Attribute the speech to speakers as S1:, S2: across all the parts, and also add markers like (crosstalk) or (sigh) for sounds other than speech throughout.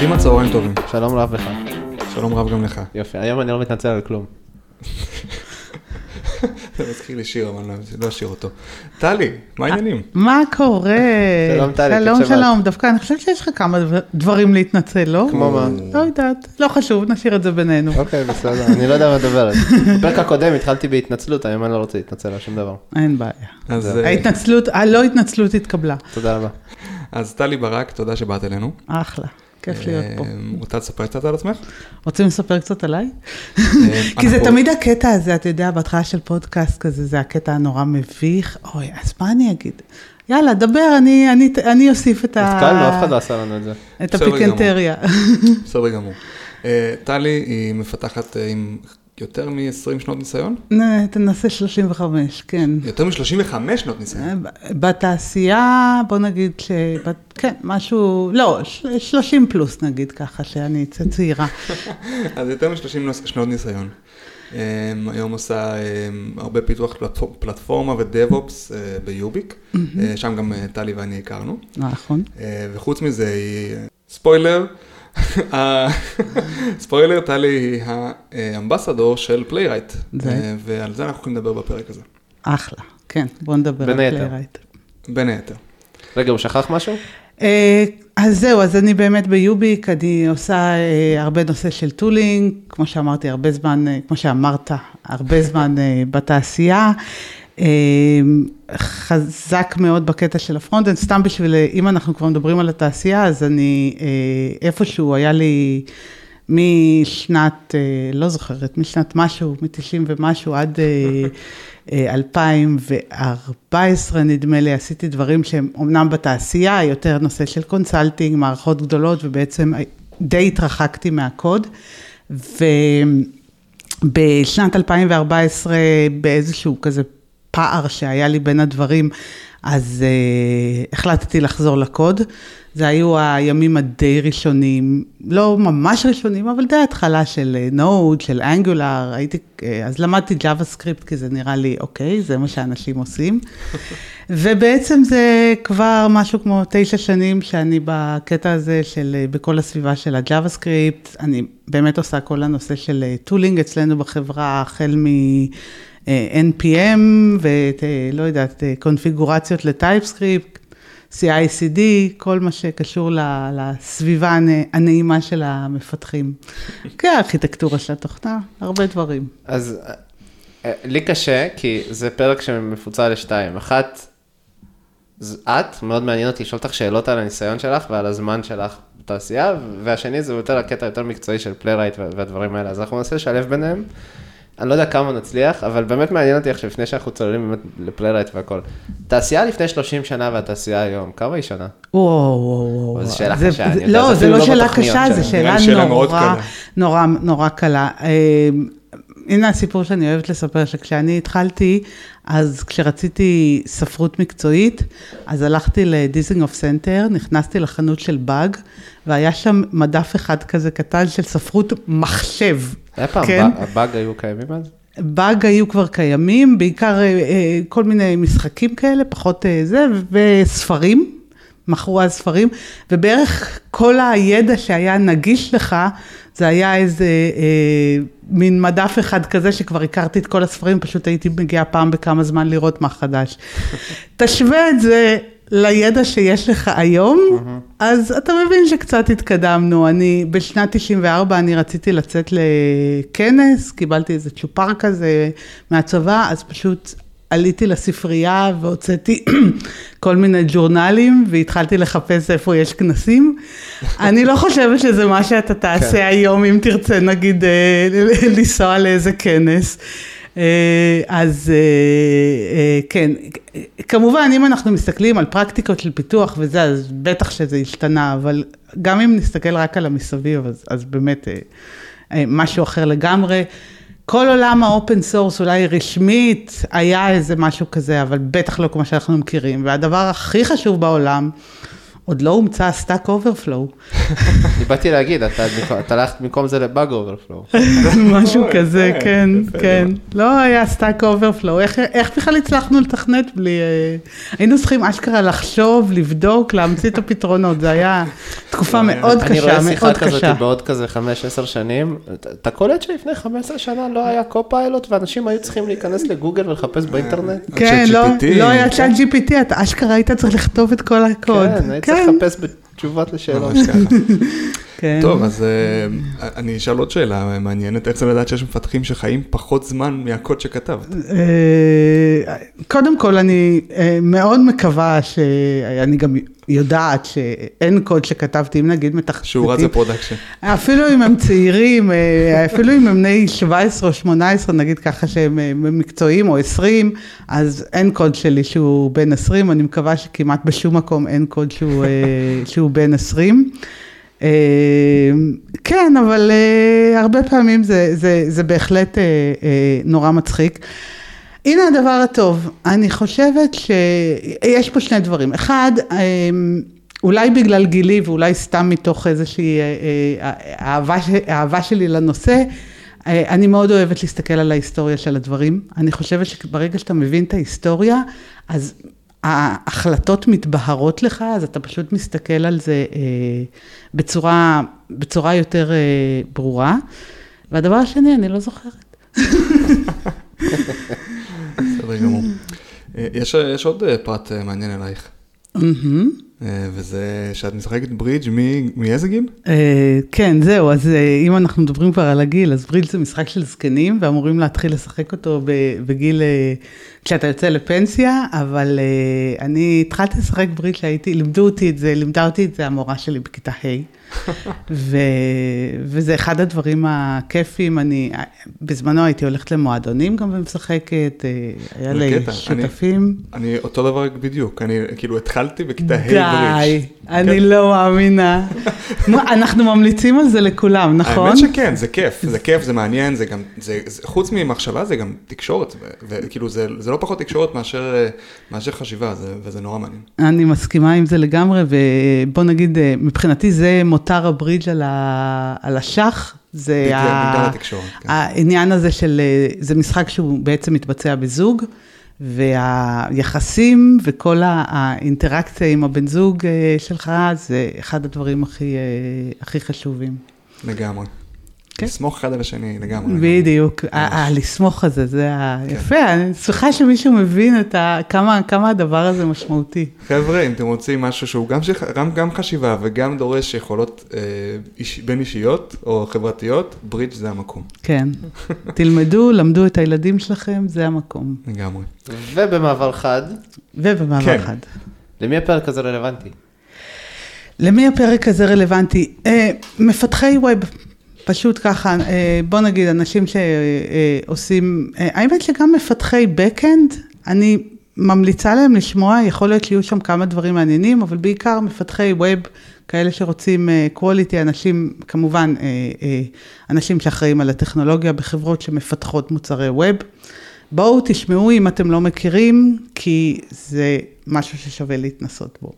S1: דימה צהריים טובים.
S2: שלום רב לך.
S1: שלום רב גם לך.
S2: יופי, היום אני לא מתנצל על כלום.
S1: זה מזכיר לי שיר, אבל לא אשאיר אותו. טלי, מה העניינים?
S3: מה קורה?
S2: שלום, טלי,
S3: שלום. שלום. דווקא אני חושבת שיש לך כמה דבר- דברים להתנצל, לא?
S2: כמו מה?
S3: לא יודעת, לא חשוב, נשאיר את זה בינינו.
S2: אוקיי, בסדר, אני לא יודע מה מדברת. בפרק הקודם התחלתי בהתנצלות, היום אני לא רוצה להתנצל על שום דבר.
S3: אין בעיה.
S1: אה,
S3: ההתנצלות, הלא התנצלות התקבלה.
S2: תודה רבה.
S1: אז טלי ברק, תודה שבאת אלינו.
S3: אחלה, כיף להיות פה.
S1: אה, רוצה לספר קצת על עצמך?
S3: רוצים לספר קצת עליי?
S1: אה, (laughs)
S3: כי זה תמיד הקטע הזה, אתה יודע, בהתחלה של פודקאסט כזה, זה הקטע הנורא מביך. אוי, אז מה אני אגיד? יאללה, דבר, אני- אני אני אוסיף את ה-
S2: התקלנו, אף אחד לא עשה לנו את זה.
S3: את. הפיקנטריה.
S1: בסדר גמור. (laughs) אה, טלי היא מפתחת אה, עם יותר מ-20 שנות ניסיון?
S3: תנסה 35, כן.
S1: יותר מ-35 שנות ניסיון.
S3: בתעשייה, בוא נגיד ש... כן, משהו, לא, של- 30 פלוס נגיד ככה, שאני צ- צעירה. (laughs)
S1: אז יותר מ-30 שנות ניסיון. אה, היום עושה אה, הרבה פיתוח פלטפור- פלטפורמה ו DevOps אה, ביוביק, אה, שם גם אה, טלי ואני הכרנו.
S3: נכון.
S1: אה, וחוץ מזה היא, אה, ספוילר, ספוילר, טלי היא ה ambassador של
S3: Playwright.
S1: אה, ועל זה אנחנו הולכים לדבר בפרק הזה,
S3: אחלה, כן, בוא נדבר על. Playwright.
S1: בין היתר.
S2: רגע, הוא שכח משהו?
S3: אה, אז זהו, אז אני באמת ביוביק, אני עושה אה, הרבה נושא של tooling, כמו שאמרתי, הרבה זמן, אה, כמו שאמרת, הרבה (laughs) זמן אה, בתעשייה. אה, חזק מאוד בקטע של ה front-end, סתם בשביל, אם אנחנו כבר מדברים על התעשייה, אז אני אה, איפשהו, היה לי משנת, אה, לא זוכרת, משנת משהו, מ-90 ומשהו עד אה, (laughs) אה, 2014 נדמה לי, עשיתי דברים שהם אומנם בתעשייה, יותר נושא של consulting, מערכות גדולות, ובעצם די התרחקתי מהקוד. ובשנת 2014, באיזשהו כזה פער שהיה לי בין הדברים, אז אה, החלטתי לחזור לקוד. זה היו הימים הדי ראשונים, לא ממש ראשונים, אבל די התחלה של Node, של Angular, הייתי, אה, אז למדתי JavaScript, כי זה נראה לי, אוקיי, זה מה שאנשים עושים. (laughs) ובעצם זה כבר משהו כמו תשע שנים שאני בקטע הזה של, אה, בכל הסביבה של ה JavaScript, אני באמת עושה כל הנושא של tooling אצלנו בחברה, החל מ... אה, NPM ולא יודעת, אה, קונפיגורציות ל TypeScript, CI/CD, כל מה שקשור לסביבה הנ- הנעימה של המפתחים. (laughs) כן, הארכיטקטורה של התוכנה, הרבה דברים.
S2: אז אה, אה, לי קשה, כי זה פרק שמפוצל לשתיים. אחת, את, מאוד מעניין אותי לשאול אותך שאלות על הניסיון שלך ועל הזמן שלך בתעשייה, והשני זה יותר הקטע יותר מקצועי של Playwright והדברים האלה, אז אנחנו ננסה לשלב ביניהם. אני לא יודע כמה נצליח, אבל באמת מעניין אותי עכשיו, לפני שאנחנו צוללים באמת ל Playwright והכל. תעשייה לפני 30 שנה והתעשייה היום, כמה היא שונה?
S3: וואו, וואו, וואו.
S2: זו שאלה
S3: זה-
S2: קשה, אני
S3: זה-
S2: יודע,
S3: לא,
S2: זה
S3: זה
S2: אפילו
S3: לא
S2: לא
S3: שאלה קשה, זו. שאלה
S1: שאלה
S3: נורא. נורא, נורא קלה. אה, הנה הסיפור שאני אוהבת לספר, שכשאני התחלתי, אז כשרציתי ספרות מקצועית, אז הלכתי לדיזינגוף סנטר, נכנסתי לחנות של באג, והיה שם מדף אחד כזה קטן של ספרות מחשב.
S2: היה פעם,
S3: כן?
S2: ב- הבאג היו קיימים אז?
S3: באג היו כבר קיימים, בעיקר אה, אה, כל מיני משחקים כאלה, פחות אה, זה, וספרים, מכרו אז ספרים, ובערך כל הידע שהיה נגיש לך, זה היה איזה אה, מין מדף אחד כזה שכבר הכרתי את כל הספרים, פשוט הייתי מגיעה פעם בכמה זמן לראות מה חדש. (laughs) תשווה את זה לידע שיש לך היום, אז אתה מבין שקצת התקדמנו. אני, בשנת 94 אני רציתי לצאת לכנס, קיבלתי איזה צ'ופר כזה מהצבא, אז פשוט עליתי לספרייה והוצאתי (clears throat) כל מיני ג'ורנלים, והתחלתי לחפש איפה יש כנסים. (laughs) אני לא חושבת שזה מה שאתה תעשה היום, אם תרצה נגיד אה, לנסוע לאיזה כנס. אה, אז אה, כן, כמובן, אם אנחנו מסתכלים על פרקטיקות של פיתוח וזה, אז בטח שזה השתנה, אבל גם אם נסתכל רק על המסביב, אז, אז באמת משהו אחר לגמרי. כל עולם ה open source, אולי רשמית, היה איזה משהו כזה, אבל בטח לא כמו שאנחנו מכירים. והדבר הכי חשוב בעולם, עוד לא הומצא ה Stack Overflow,
S2: אני (laughs) באתי להגיד, אתה הלכת במקום זה ל Bug
S3: Overflow. (laughs)
S1: משהו
S3: כזה, כן, כן.
S1: מאוד.
S3: לא היה Stack Overflow, איך- איך בכלל הצלחנו לתכנת בלי... אה, היינו צריכים אשכרה לחשוב, לבדוק, להמציא את הפתרונות, זה היה תקופה מאוד
S2: אני רואה
S3: קשה,
S2: שיחה
S3: מאוד
S2: כזאת
S3: קשה.
S2: בעוד כזה 5-10 שנים, אתה- קולט שלפני 15 שנה לא היה קו-פיילוט ואנשים היו צריכים להיכנס לגוגל ולחפש באינטרנט?
S3: כן, לא, לא היה
S1: כן.
S3: צ'אט GPT, אתה אשכרה היית צריך לכתוב את כל הקוד.
S2: כן, לחפש בתשובות לשאלות.
S1: ככה.
S3: כן.
S1: טוב, אז אה, אני אשאל עוד שאלה מעניינת, זה לדעת שיש מפתחים שחיים פחות זמן מהקוד שכתבת?
S3: אה, קודם כל, אני אה, מאוד מקווה שאני גם יודעת שאין קוד שכתבתי, אם נגיד מתכנתים.
S1: שהוא רץ ב production.
S3: אפילו אם הם צעירים, אפילו אם הם בני 17 או 18, נגיד ככה שהם מקצועיים או 20, אז אין קוד שלי שהוא בן 20, אני מקווה שכמעט בשום מקום אין קוד שהוא, שהוא בן 20. אה, כן, אבל אה, הרבה פעמים זה, זה, זה בהחלט אה, נורא מצחיק. הנה הדבר הטוב, אני חושבת שיש פה שני דברים. אחד, אולי בגלל גילי ואולי סתם מתוך איזושהי אה, אה, אהבה, אהבה שלי לנושא, אני מאוד אוהבת להסתכל על ההיסטוריה של הדברים. אני חושבת שברגע שאתה מבין את ההיסטוריה, אז ההחלטות מתבהרות לך, אז אתה פשוט מסתכל על זה אה, בצורה, בצורה יותר אה, ברורה. והדבר השני, אני לא זוכרת.
S1: בסדר גמור. אה, יש יש עוד אה, פרט אה, מעניין עלייך,
S3: מהמם.
S1: אה, וזה שאת משחקת ברידג' מאיזה גיל?
S3: אה, כן, זהו, אז אה, אם אנחנו מדברים כבר על הגיל, אז ברידג' זה משחק של זקנים, ואמורים להתחיל לשחק אותו בגיל, כשאתה יוצא לפנסיה, אבל אני התחלתי לשחק ברידג' לימדו אותי את זה, לימדה אותי את זה המורה שלי בכיתה ה', ו, וזה אחד הדברים הכיפים, אני בזמנו הייתי הולכת למועדונים גם ומשחקת, אה, היה לי
S1: קטע, אני-
S3: שותפים.
S1: אני אותו דבר בדיוק, אני כאילו התחלתי בכיתה ה'
S3: די,
S1: ברידג'.
S3: אני לא מאמינה. (laughs) אנחנו ממליצים על זה לכולם, נכון?
S1: האמת שכן, זה כיף, זה כיף, זה מעניין, זה גם, זה, זה, חוץ ממחשבה זה גם תקשורת, וכאילו זה, זה לא פחות תקשורת מאשר, אה, מאשר חשיבה, זה, וזה נורא מעניין.
S3: אני מסכימה עם זה לגמרי, ובוא נגיד, אה, מבחינתי זה מותר הברידג' על, ה... על השח. זה
S1: בגלל-
S3: ה-
S1: בגלל התקשורת, כן.
S3: העניין הזה של, אה, זה משחק שהוא בעצם מתבצע בזוג, והיחסים וכל ה- האינטראקציה עם הבן זוג אה, שלך, זה אחד הדברים הכי, אה, הכי חשובים.
S1: לגמרי.
S3: כן.
S1: לסמוך אחד על השני, לגמרי.
S3: בדיוק, הלסמוך הזה, זה ה... יפה, אני שמחה שמישהו מבין את ה... כמה, כמה הדבר הזה משמעותי.
S1: חבר'ה, אם אתם רוצים משהו שהוא גם, שח... גם, גם חשיבה וגם דורש יכולות אה, איש... בין אישיות או חברתיות, ברידג' זה המקום,
S3: כן, (laughs) תלמדו, למדו את הילדים שלכם, זה המקום.
S1: לגמרי.
S2: ובמעבר חד,
S3: ובמעבר
S1: כן.
S3: חד.
S2: למי הפרק הזה רלוונטי?
S3: למי הפרק הזה רלוונטי? אה, מפתחי ווב, פשוט ככה, אה, בוא נגיד, אנשים שעושים, אה, האמת שגם מפתחי backend, אני ממליצה להם לשמוע, יכול להיות שיהיו שם כמה דברים מעניינים, אבל בעיקר מפתחי ווב, כאלה שרוצים אה, quality, אנשים, כמובן, אה, אה, אנשים שאחראים על הטכנולוגיה בחברות שמפתחות מוצרי web. בואו תשמעו אם אתם לא מכירים, כי זה משהו ששווה להתנסות בו.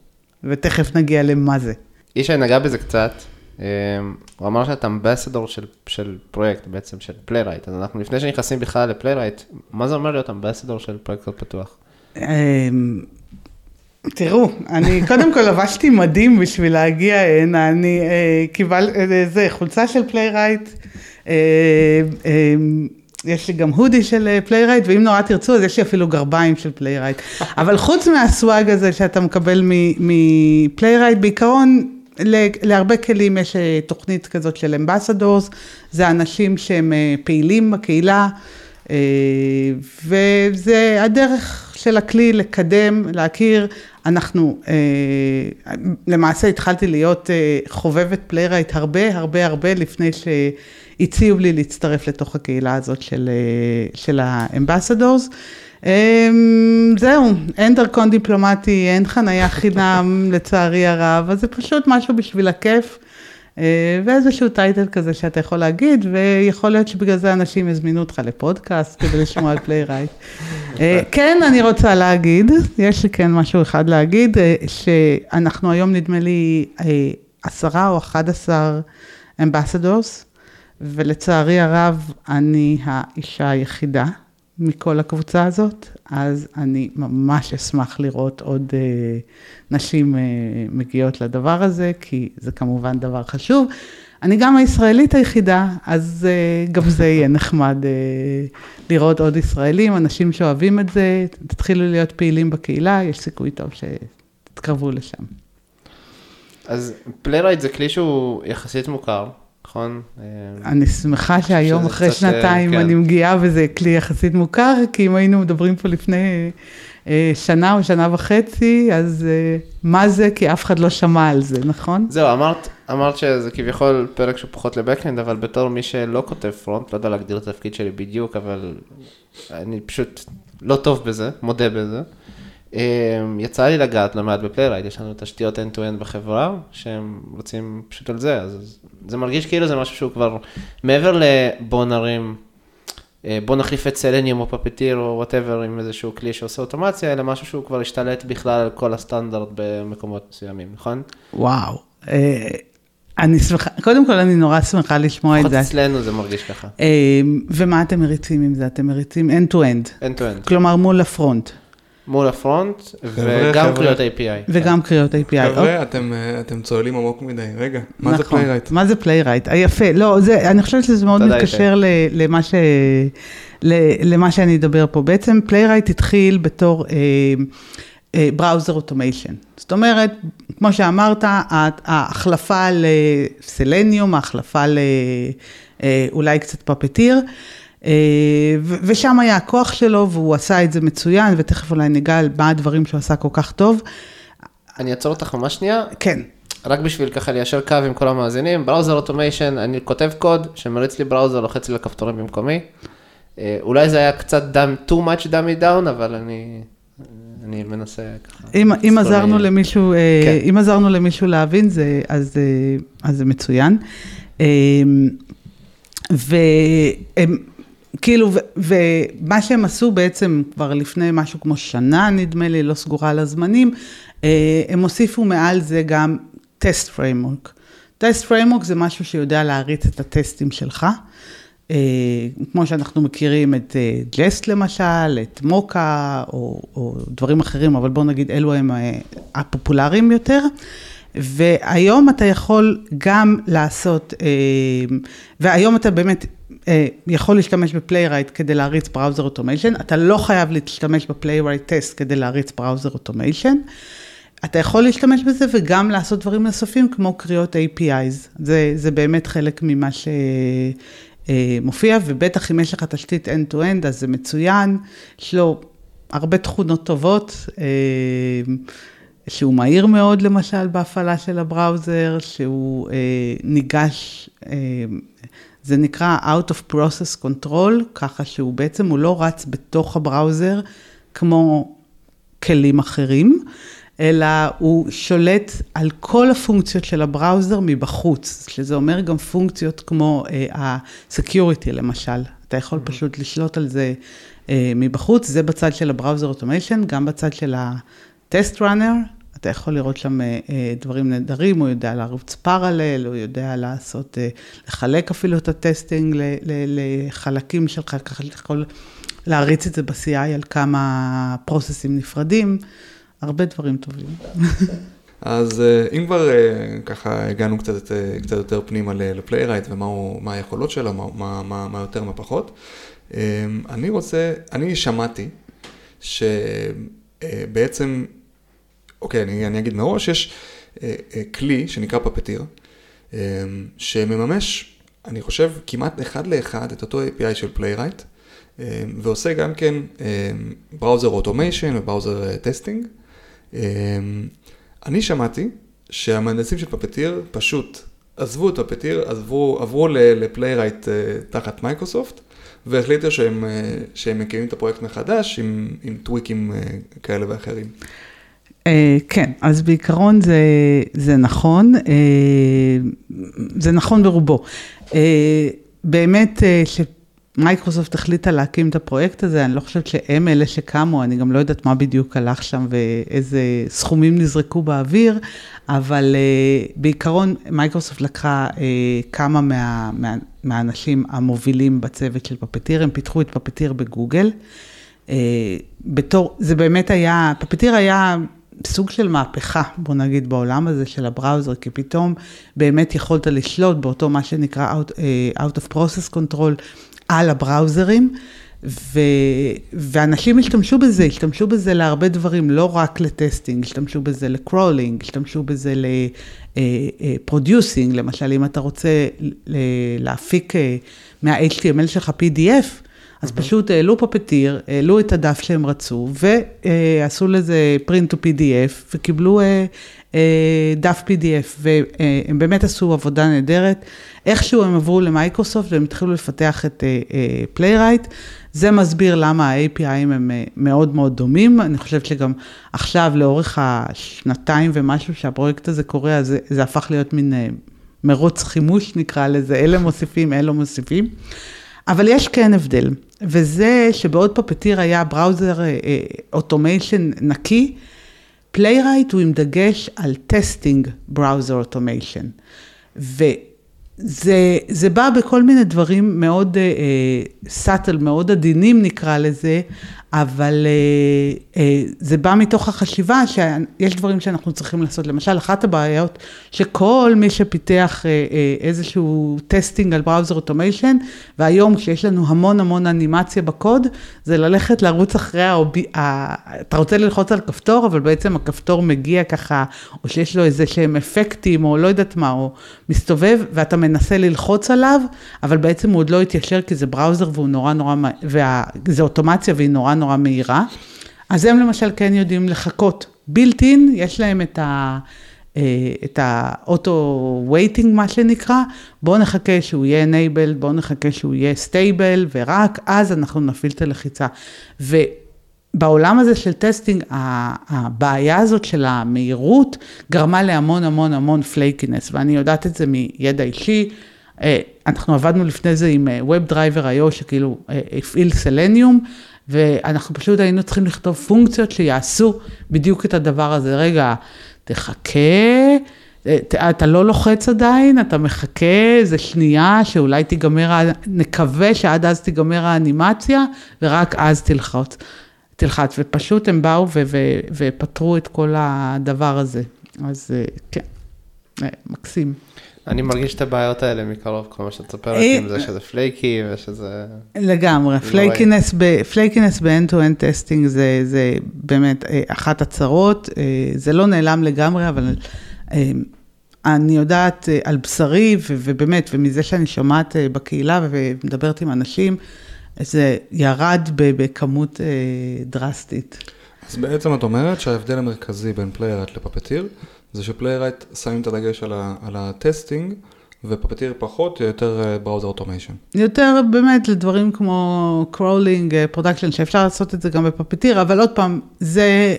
S3: ותכף נגיע למה זה.
S2: ישי נגע בזה קצת, אה, הוא אמר שאתה ambassador של, של פרויקט בעצם, של Playwright, אז אנחנו לפני שנכנסים בכלל ל Playwright, מה זה אומר להיות ambassador של פרויקט קוד פתוח?
S3: אמ, תראו, אני (laughs) קודם כל לבשתי מדים בשביל להגיע הנה, אני אה, קיבל, אה, זה חולצה של Playwright, אה, אה, יש לי גם hoodie של אה, Playwright, ואם נורא תרצו אז יש לי אפילו גרביים של Playwright. (laughs) אבל חוץ מה swag הזה שאתה מקבל מ Playwright, בעיקרון להרבה כלים יש אה, תוכנית כזאת של ambassadors, זה אנשים שהם אה, פעילים בקהילה. אה, וזה הדרך של הכלי לקדם, להכיר. אנחנו, למעשה התחלתי להיות חובבת Playwright הרבה הרבה הרבה לפני שהציעו לי להצטרף לתוך הקהילה הזאת של, של ה ambassadors. זהו, אין דרכון דיפלומטי, אין חנייה חינם (laughs) לצערי הרב, אז זה פשוט משהו בשביל הכיף. אה, ואיזשהו title כזה שאתה יכול להגיד, ויכול להיות שבגלל זה אנשים יזמינו אותך לפודקאסט כדי לשמוע על (laughs) Playwright. אה, כן, אני רוצה להגיד, יש לי כן משהו אחד להגיד, אה, שאנחנו היום נדמה לי עשרה או אחד עשר אמבסדורס, ולצערי הרב, אני האישה היחידה מכל הקבוצה הזאת, אז אני ממש אשמח לראות עוד אה, נשים אה, מגיעות לדבר הזה, כי זה כמובן דבר חשוב. אני גם הישראלית היחידה, אז אה, גם זה יהיה (laughs) נחמד אה, לראות עוד ישראלים, אנשים שאוהבים את זה, תתחילו להיות פעילים בקהילה, יש סיכוי טוב שתתקרבו לשם.
S2: אז Playwright זה כלי שהוא יחסית מוכר, נכון?
S3: אני שמחה שהיום אחרי שנתיים כן. אני מגיעה וזה כלי יחסית מוכר, כי אם היינו מדברים פה לפני אה, שנה או שנה וחצי, אז אה, מה זה? כי אף אחד לא שמע על זה, נכון?
S2: זהו, אמרת, אמרת שזה כביכול פרק שהוא פחות ל backend, אבל בתור מי שלא כותב front, לא יודע להגדיר את התפקיד שלי בדיוק, אבל אני פשוט לא טוב בזה, מודה בזה. אמ, יצא לי לגעת לא מעט ב Playwright, יש לנו תשתיות end-to-end בחברה, שהם רצים פשוט על זה, אז זה מרגיש כאילו זה משהו שהוא כבר מעבר לבוא נרים, אה, בוא נחליף את סלניום או Puppeteer או whatever עם איזשהו כלי שעושה אוטומציה, אלא משהו שהוא כבר השתלט בכלל על כל הסטנדרט במקומות מסוימים, נכון?
S3: וואו. אה, אני שמחה, קודם כל אני נורא שמחה לשמוע את זה.
S2: לפחות אצלנו זה מרגיש ככה. אה,
S3: ומה אתם מריצים עם זה? אתם מריצים end-to-end.
S2: end-to-end.
S3: כלומר מול ה front.
S2: מול ה front, וגם קריאות API.
S3: וגם קריאות API.
S1: חבר'ה, אתם, אתם צוללים עמוק מדי. רגע, מה זה Playwright?
S3: נכון, מה זה Playwright? אה, יפה. לא, זה, אני חושבת שזה מאוד מתקשר למה, ש, למה שאני אדבר פה. בעצם Playwright התחיל בתור browser uh, automation. זאת אומרת, כמו שאמרת, ההחלפה לסלניום, ההחלפה לאולי קצת פפטיר. אה, ושם היה הכוח שלו, והוא עשה את זה מצוין, ותכף אולי ניגע על מה הדברים שהוא עשה כל כך טוב.
S2: אני אעצור אותך ממש שנייה.
S3: כן.
S2: רק בשביל ככה ליישר קו עם כל המאזינים, בראוזר אוטומיישן, אני כותב קוד שמריץ לי בראוזר, לוחץ לי לכפתורים במקומי. אה, אולי זה היה קצת dumb, too much dummy down, אבל אני, אני מנסה ככה.
S3: אם, אם עזרנו למישהו, אה, כן. אם עזרנו למישהו להבין זה, אז, אז זה מצוין. והם כאילו, ומה שהם עשו בעצם כבר לפני משהו כמו שנה, נדמה לי, לא סגורה על הזמנים, אה, הם הוסיפו מעל זה גם test framework. test framework זה משהו שיודע להריץ את הטסטים שלך. אה, כמו שאנחנו מכירים את Jest אה, למשל, את מוקה או, או דברים אחרים, אבל בואו נגיד אלו הם הפופולריים יותר. והיום אתה יכול גם לעשות, והיום אתה באמת יכול להשתמש ב Playwright כדי להריץ browser automation, אתה לא חייב להשתמש ב Playwright Test כדי להריץ browser automation. אתה יכול להשתמש בזה וגם לעשות דברים נוספים כמו קריאות APIs. זה, זה באמת חלק ממה שמופיע, ובטח אם יש לך תשתית end-to-end, אז זה מצוין. יש לו הרבה תכונות טובות, אה, שהוא מהיר מאוד למשל בהפעלה של הבראוזר, שהוא אה, ניגש זה נקרא Out of Process Control, ככה שהוא בעצם, הוא לא רץ בתוך הבראוזר כמו כלים אחרים, אלא הוא שולט על כל הפונקציות של הבראוזר מבחוץ, שזה אומר גם פונקציות כמו uh, ה-Security למשל. אתה יכול mm-hmm. פשוט לשלוט על זה uh, מבחוץ, זה בצד של ה browser automation, גם בצד של ה-Test Runner, אתה יכול לראות שם אה, אה, דברים נהדרים, הוא יודע לרוץ parallel, הוא יודע לעשות, אה, לחלק אפילו את ה testing לחלקים שלך, ככה אתה יכול להריץ את זה ב-CI על כמה process־ים נפרדים, הרבה דברים טובים.
S1: אז אם כבר ככה הגענו קצת, קצת יותר פנימה ל Playwright ומה היכולות שלו, מה, מה, מה יותר, מה פחות, אני רוצה, אני שמעתי שבעצם אוקיי, אני, אני אגיד מראש, יש אה, אה, כלי שנקרא Puppeteer, אה, שמממש, אני חושב, כמעט אחד לאחד את אותו API של Playwright, אה, ועושה גם כן אה, browser automation ו browser testing. אה, אני שמעתי שהמהנדסים של Puppeteer פשוט עזבו את Puppeteer, עזבו, עברו ל Playwright אה, תחת מייקרוסופט, והחליטו שהם, אה, שהם מקימים את הפרויקט מחדש עם, עם tweak־ים אה, כאלה ואחרים.
S3: אה, כן, אז בעיקרון זה, זה נכון, אה, זה נכון ברובו. אה, באמת אה, שמייקרוסופט החליטה להקים את הפרויקט הזה, אני לא חושבת שהם אלה שקמו, אני גם לא יודעת מה בדיוק הלך שם ואיזה סכומים נזרקו באוויר, אבל אה, בעיקרון מייקרוסופט לקחה אה, כמה מה, מה, מהאנשים המובילים בצוות של Puppeteer, הם פיתחו את Puppeteer בגוגל. אה, בתור, זה באמת היה, Puppeteer היה סוג של מהפכה, בוא נגיד, בעולם הזה של ה browser, כי פתאום באמת יכולת לשלוט באותו מה שנקרא out, uh, out of process control על ה browser־ים, ו, ואנשים השתמשו בזה, השתמשו בזה להרבה דברים, לא רק ל testing, השתמשו בזה ל crawling, השתמשו בזה ל producing, למשל, אם אתה רוצה להפיק מה-HTML שלך PDF, אז פשוט העלו Puppeteer, העלו את הדף שהם רצו, ועשו לזה print to PDF, וקיבלו אה, אה, דף PDF, והם באמת עשו עבודה נהדרת. איכשהו הם עברו למייקרוסופט והם התחילו לפתח את Playwright. זה מסביר למה ה API־ים הם מאוד מאוד דומים. אני חושבת שגם עכשיו, לאורך השנתיים ומשהו שהפרויקט הזה קורה, אז זה, זה הפך להיות מין מרוץ חימוש, נקרא לזה, אלה מוסיפים, אלה מוסיפים. אבל יש כן הבדל, וזה שבעוד Puppeteer היה browser automation נקי, Playwright הוא עם דגש על testing browser automation. וזה בא בכל מיני דברים מאוד subtle, uh, מאוד עדינים נקרא לזה, אבל uh, uh, זה בא מתוך החשיבה שיש דברים שאנחנו צריכים לעשות. למשל, אחת הבעיות שכל מי שפיתח uh, uh, איזשהו testing על browser automation, והיום כשיש לנו המון המון אנימציה בקוד, זה ללכת לרוץ אחרי, האוב, ה... אתה רוצה ללחוץ על כפתור, אבל בעצם הכפתור מגיע ככה, או שיש לו איזה שהם אפקטים, או לא יודעת מה, או מסתובב, ואתה מנסה ללחוץ עליו, אבל בעצם הוא עוד לא התיישב, כי זה browser והוא נורא נורא, וזה אוטומציה והיא נורא נורא מהירה, אז הם למשל כן יודעים לחכות. built in, יש להם את ה... את ה auto waiting מה שנקרא, בואו נחכה שהוא יהיה enabled, בואו נחכה שהוא יהיה stable, ורק אז אנחנו נפעיל את הלחיצה. ובעולם הזה של testing, הבעיה הזאת של המהירות גרמה להמון המון המון flakiness, ואני יודעת את זה מידע אישי. אנחנו עבדנו לפני זה עם WebDriver.io שכאילו הפעיל סלניום, ואנחנו פשוט היינו צריכים לכתוב פונקציות שיעשו בדיוק את הדבר הזה. רגע, תחכה, אתה לא לוחץ עדיין, אתה מחכה איזה שנייה שאולי תיגמר, נקווה שעד אז תיגמר האנימציה, ורק אז תלחץ. תלחץ, ופשוט הם באו ו- ו- ופתרו את כל הדבר הזה. אז כן, מקסים.
S2: אני מרגיש את הבעיות האלה מקרוב, כל מה שאת מספרת עם זה שזה flaky ושזה...
S3: לגמרי, flakiness ב-end-to-end testing זה, זה באמת אחת הצרות, זה לא נעלם לגמרי, אבל אני יודעת על בשרי, ובאמת, ומזה שאני שומעת בקהילה ומדברת עם אנשים, זה ירד בכמות דרסטית.
S1: אז בעצם את אומרת שההבדל המרכזי בין Playwright ל Puppeteer, זה ש Playwright שמים את הדגש על, ה, על ה testing, ו Puppeteer פחות, יותר browser automation.
S3: יותר באמת לדברים כמו crawling, production, שאפשר לעשות את זה גם ב Puppeteer, אבל עוד פעם, זה,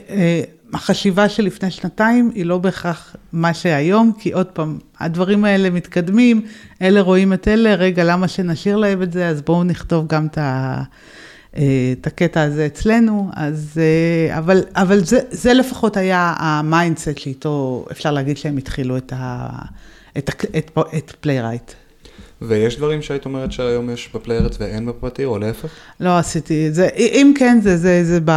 S3: החשיבה של לפני שנתיים היא לא בהכרח מה שהיום, כי עוד פעם, הדברים האלה מתקדמים, אלה רואים את אלה, רגע, למה שנשאיר להם את זה, אז בואו נכתוב גם את ה... את הקטע הזה אצלנו, אז, אבל, אבל זה, זה לפחות היה ה mindset שאיתו אפשר להגיד שהם התחילו את, ה, את, את, את Playwright.
S1: ויש דברים שהיית אומרת שהיום יש ב Playwright ואין בפרטי, או להפך?
S3: לא עשיתי את זה, אם כן, זה, זה, זה, ב,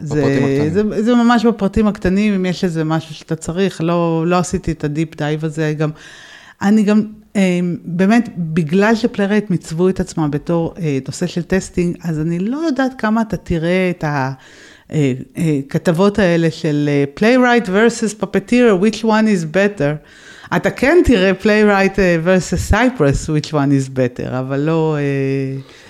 S3: זה, זה, זה ממש בפרטים הקטנים, אם יש איזה משהו שאתה צריך, לא, לא עשיתי את ה deep dive הזה, גם, אני גם, באמת, בגלל ש Playwright מיצבו את עצמם בתור נושא של testing, אז אני לא יודעת כמה אתה תראה את הכתבות האלה של Playwright versus Puppeteer, which one is better. אתה כן תראה Playwright versus Cypress, which one is better, אבל לא...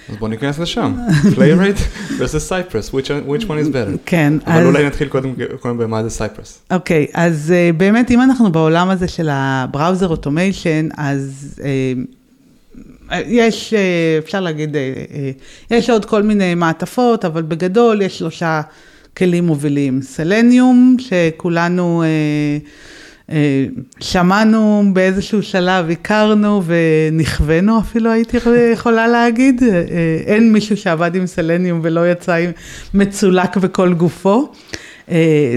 S1: אז בוא ניכנס לשם, (laughs) Playwright versus Cypress, which, which one is better.
S3: כן.
S1: אבל אז... אולי נתחיל קודם, קודם במה זה Cypress.
S3: אוקיי, okay, אז uh, באמת אם אנחנו בעולם הזה של הבראוזר אוטומיישן, אז uh, יש, uh, אפשר להגיד, uh, uh, יש עוד כל מיני מעטפות, אבל בגדול יש שלושה כלים מובילים. סלניום, שכולנו אה, שמענו באיזשהו שלב, הכרנו ונכוונו אפילו, הייתי יכולה להגיד. אה, אין מישהו שעבד עם סלניום ולא יצא עם מצולק בכל גופו.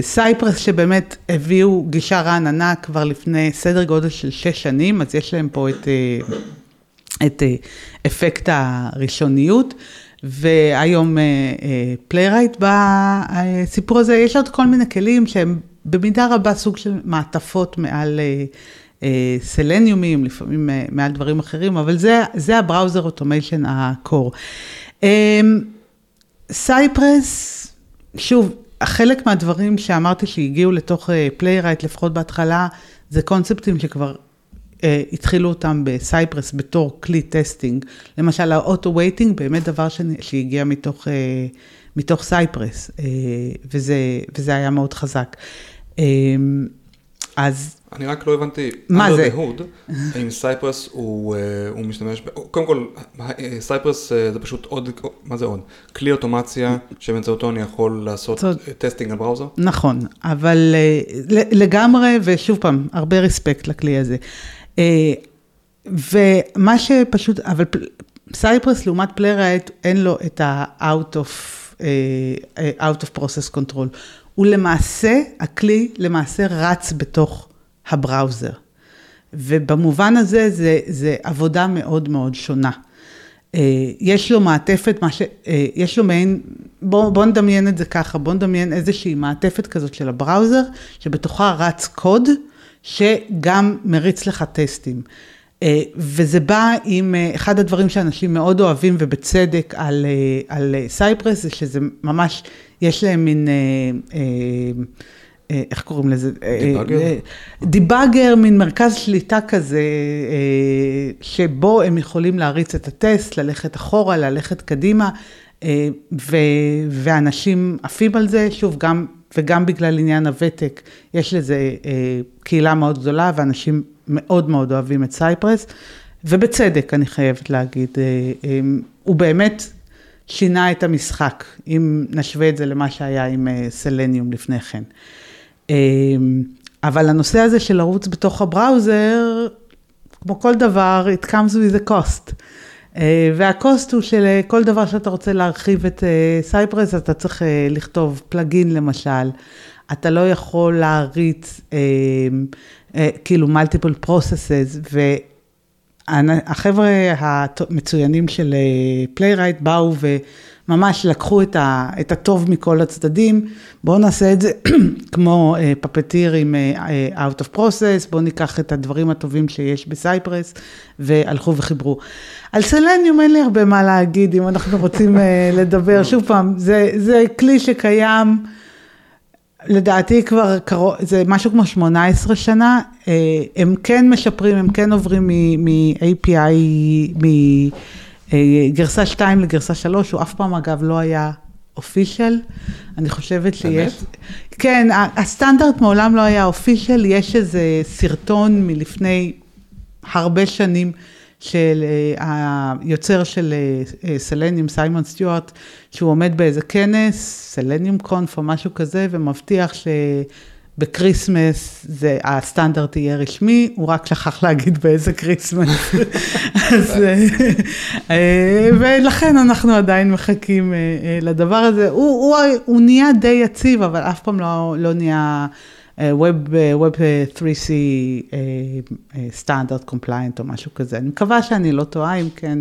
S3: Cypress שבאמת הביאו גישה רעננה כבר לפני סדר גודל של שש שנים, אז יש להם פה את, את אפקט הראשוניות. והיום Playwright בסיפור הזה, יש עוד כל מיני כלים שהם במידה רבה סוג של מעטפות מעל סלניומים, לפעמים מעל דברים אחרים, אבל זה, זה ה browser automation ה core. Cypress, שוב, חלק מהדברים שאמרתי שהגיעו לתוך Playwright, לפחות בהתחלה, זה קונספטים שכבר uh, התחילו אותם ב Cypress בתור כלי testing. למשל, ה auto waiting, באמת דבר שהגיע מתוך, uh, מתוך Cypress, uh, וזה, וזה היה מאוד חזק. Uh, אז...
S1: אני רק לא הבנתי,
S3: מה זה?
S1: בהוד, (laughs) האם Cypress הוא, הוא משתמש. קודם כל, Cypress זה פשוט עוד, מה זה עוד? כלי אוטומציה שבאמצעותו אני יכול לעשות. testing על browser?
S3: נכון, אבל לגמרי, ושוב פעם, הרבה respect לכלי הזה. אה, ומה שפשוט, אבל Cypress לעומת Playwright, אין לו את ה-out of, אה, out of process control. הוא למעשה, הכלי למעשה רץ בתוך ה browser. ובמובן הזה, זה, זה עבודה מאוד מאוד שונה. אה, יש לו מעטפת, ש... יש לו מעין, בואו בוא נדמיין את זה ככה, בואו נדמיין איזושהי מעטפת כזאת של ה browser, שבתוכה רץ קוד. שגם מריץ לך טסטים. אה, וזה בא עם, אה, אחד הדברים שאנשים מאוד אוהבים ובצדק על, אה, על Cypress, זה שזה ממש, יש להם מין, איך קוראים לזה?
S1: דיבאגר?
S3: דיבאגר, מין מרכז שליטה כזה, שבו הם יכולים להריץ את הטסט, ללכת אחורה, ללכת קדימה, ו, ואנשים עפים על זה, שוב, גם וגם בגלל עניין הוותק, יש לזה אה, קהילה מאוד גדולה, ואנשים מאוד מאוד אוהבים את סייפרס, ובצדק, אני חייבת להגיד. אה, אה, הוא באמת שינה את המשחק, אם נשווה את זה למה שהיה עם אה, סלניום לפני כן. אה, אבל הנושא הזה של לרוץ בתוך ה browser, כמו כל דבר, it comes with a cost. אה, וה cost הוא של כל דבר שאתה רוצה להרחיב את Cypress, אתה צריך לכתוב plugin למשל. אתה לא יכול להריץ כאילו multiple processes, והחבר'ה המצוינים של Playwright באו וממש לקחו את, ה, את הטוב מכל הצדדים, בואו נעשה את זה (clears throat) כמו פפטיר עם out of process, בואו ניקח את הדברים הטובים שיש בסייפרס, והלכו וחיברו. על סלניום אין לי הרבה מה להגיד, אם אנחנו רוצים לדבר, שוב פעם, זה, זה כלי שקיים. לדעתי כבר קרוב, זה משהו כמו 18 שנה, הם כן משפרים, הם כן עוברים מ-API, מגרסה 2 לגרסה 3, הוא אף פעם אגב לא היה official, אני חושבת שיש, באמת? כן, הסטנדרט מעולם לא היה official, יש איזה סרטון מלפני הרבה שנים. של אה, היוצר של אה, סלניום, סיימון סטיוארט, שהוא עומד באיזה כנס, Selenium Conf או משהו כזה, ומבטיח שבקריסמס זה, הסטנדרט יהיה רשמי, הוא רק שכח להגיד באיזה קריסמס. (laughs) אז, אה, ולכן אנחנו עדיין מחכים לדבר הזה. הוא, הוא, הוא נהיה די יציב, אבל אף פעם לא, לא נהיה... W, W3C standard compliant או משהו כזה. אני מקווה שאני לא טועה, אם כן,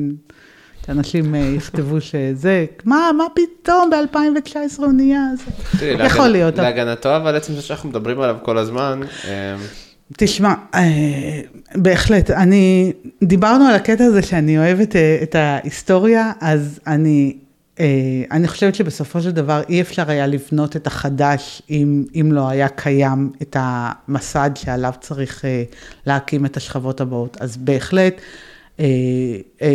S3: שאנשים יכתבו שזה, מה, מה פתאום ב-2019 הוא נהיה, זה יכול להיות.
S2: להגנתו, אבל עצם זה שאנחנו מדברים עליו כל הזמן.
S3: תשמע, בהחלט, אני, דיברנו על הקטע הזה שאני אוהבת את ההיסטוריה, אז אני אה, אני חושבת שבסופו של דבר אי אפשר היה לבנות את החדש אם, אם לא היה קיים את המסד שעליו צריך אה, להקים את השכבות הבאות. אז בהחלט, אה, אה,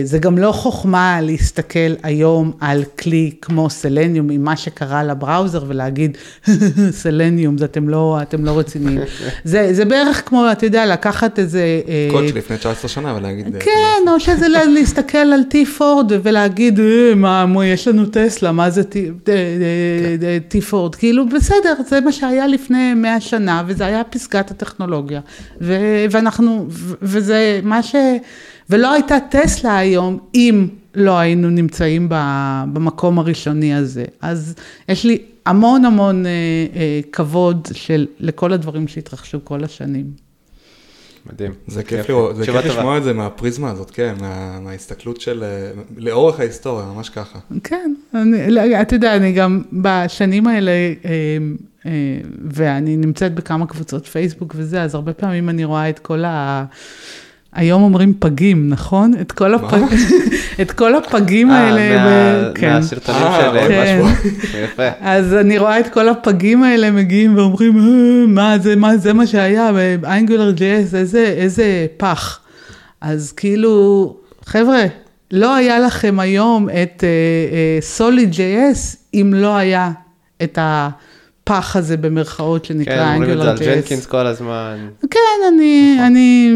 S3: זה גם לא חוכמה להסתכל היום על כלי כמו סלניום עם מה שקרה לבראוזר ולהגיד (laughs) סלניום, אתם לא, אתם לא רציניים. (laughs) זה, זה בערך כמו, אתה יודע, לקחת איזה... אה,
S1: קוד שלפני 19 שנה ולהגיד... אה,
S3: כן, או שזה לה- להסתכל על טי פורד ולהגיד, "אה, מה, מה, יש לנו טסלה, מה זה טי- אה, אה, אה, טי פורד? כאילו, בסדר, זה מה שהיה לפני 100 שנה, וזה היה פסגת הטכנולוגיה. ואנחנו, וזה מה ש... ולא הייתה טסלה היום, אם לא היינו נמצאים במקום הראשוני הזה. אז יש לי המון המון אה, אה, כבוד של, לכל הדברים שהתרחשו כל השנים.
S2: מדהים.
S1: זה כיף. לראות, זה כיף. לשמוע את זה מהפריזמה הזאת, כן, מה- מההסתכלות של, אה, לאורך ההיסטוריה, ממש ככה.
S3: כן, אני, לא, אתה יודע, אני גם בשנים האלה, אה, אה, ואני נמצאת בכמה קבוצות פייסבוק וזה, אז הרבה פעמים אני רואה את כל ה... היום אומרים פגים, נכון? את כל, הפג... (laughs) את כל הפגים
S2: אה,
S3: האלה.
S2: מה-
S3: ו- כן.
S2: מהסרטונים
S1: אה,
S2: של...
S1: עוד
S3: כן.
S1: משהו.
S2: יפה.
S3: אז אני רואה את כל הפגים האלה מגיעים ואומרים, "אה, מה זה, מה זה מה שהיה, באנגולר JS, איזה, איזה פח. אז כאילו, חבר'ה, לא היה לכם היום את סוליד uh, JS, אם לא היה את הפח הזה במרכאות
S2: כן,
S3: שנקרא
S2: אומרים את זה
S3: אנגולר
S2: על ג'נקינס. כל הזמן.
S3: כן, אני,
S2: נכון.
S3: אני,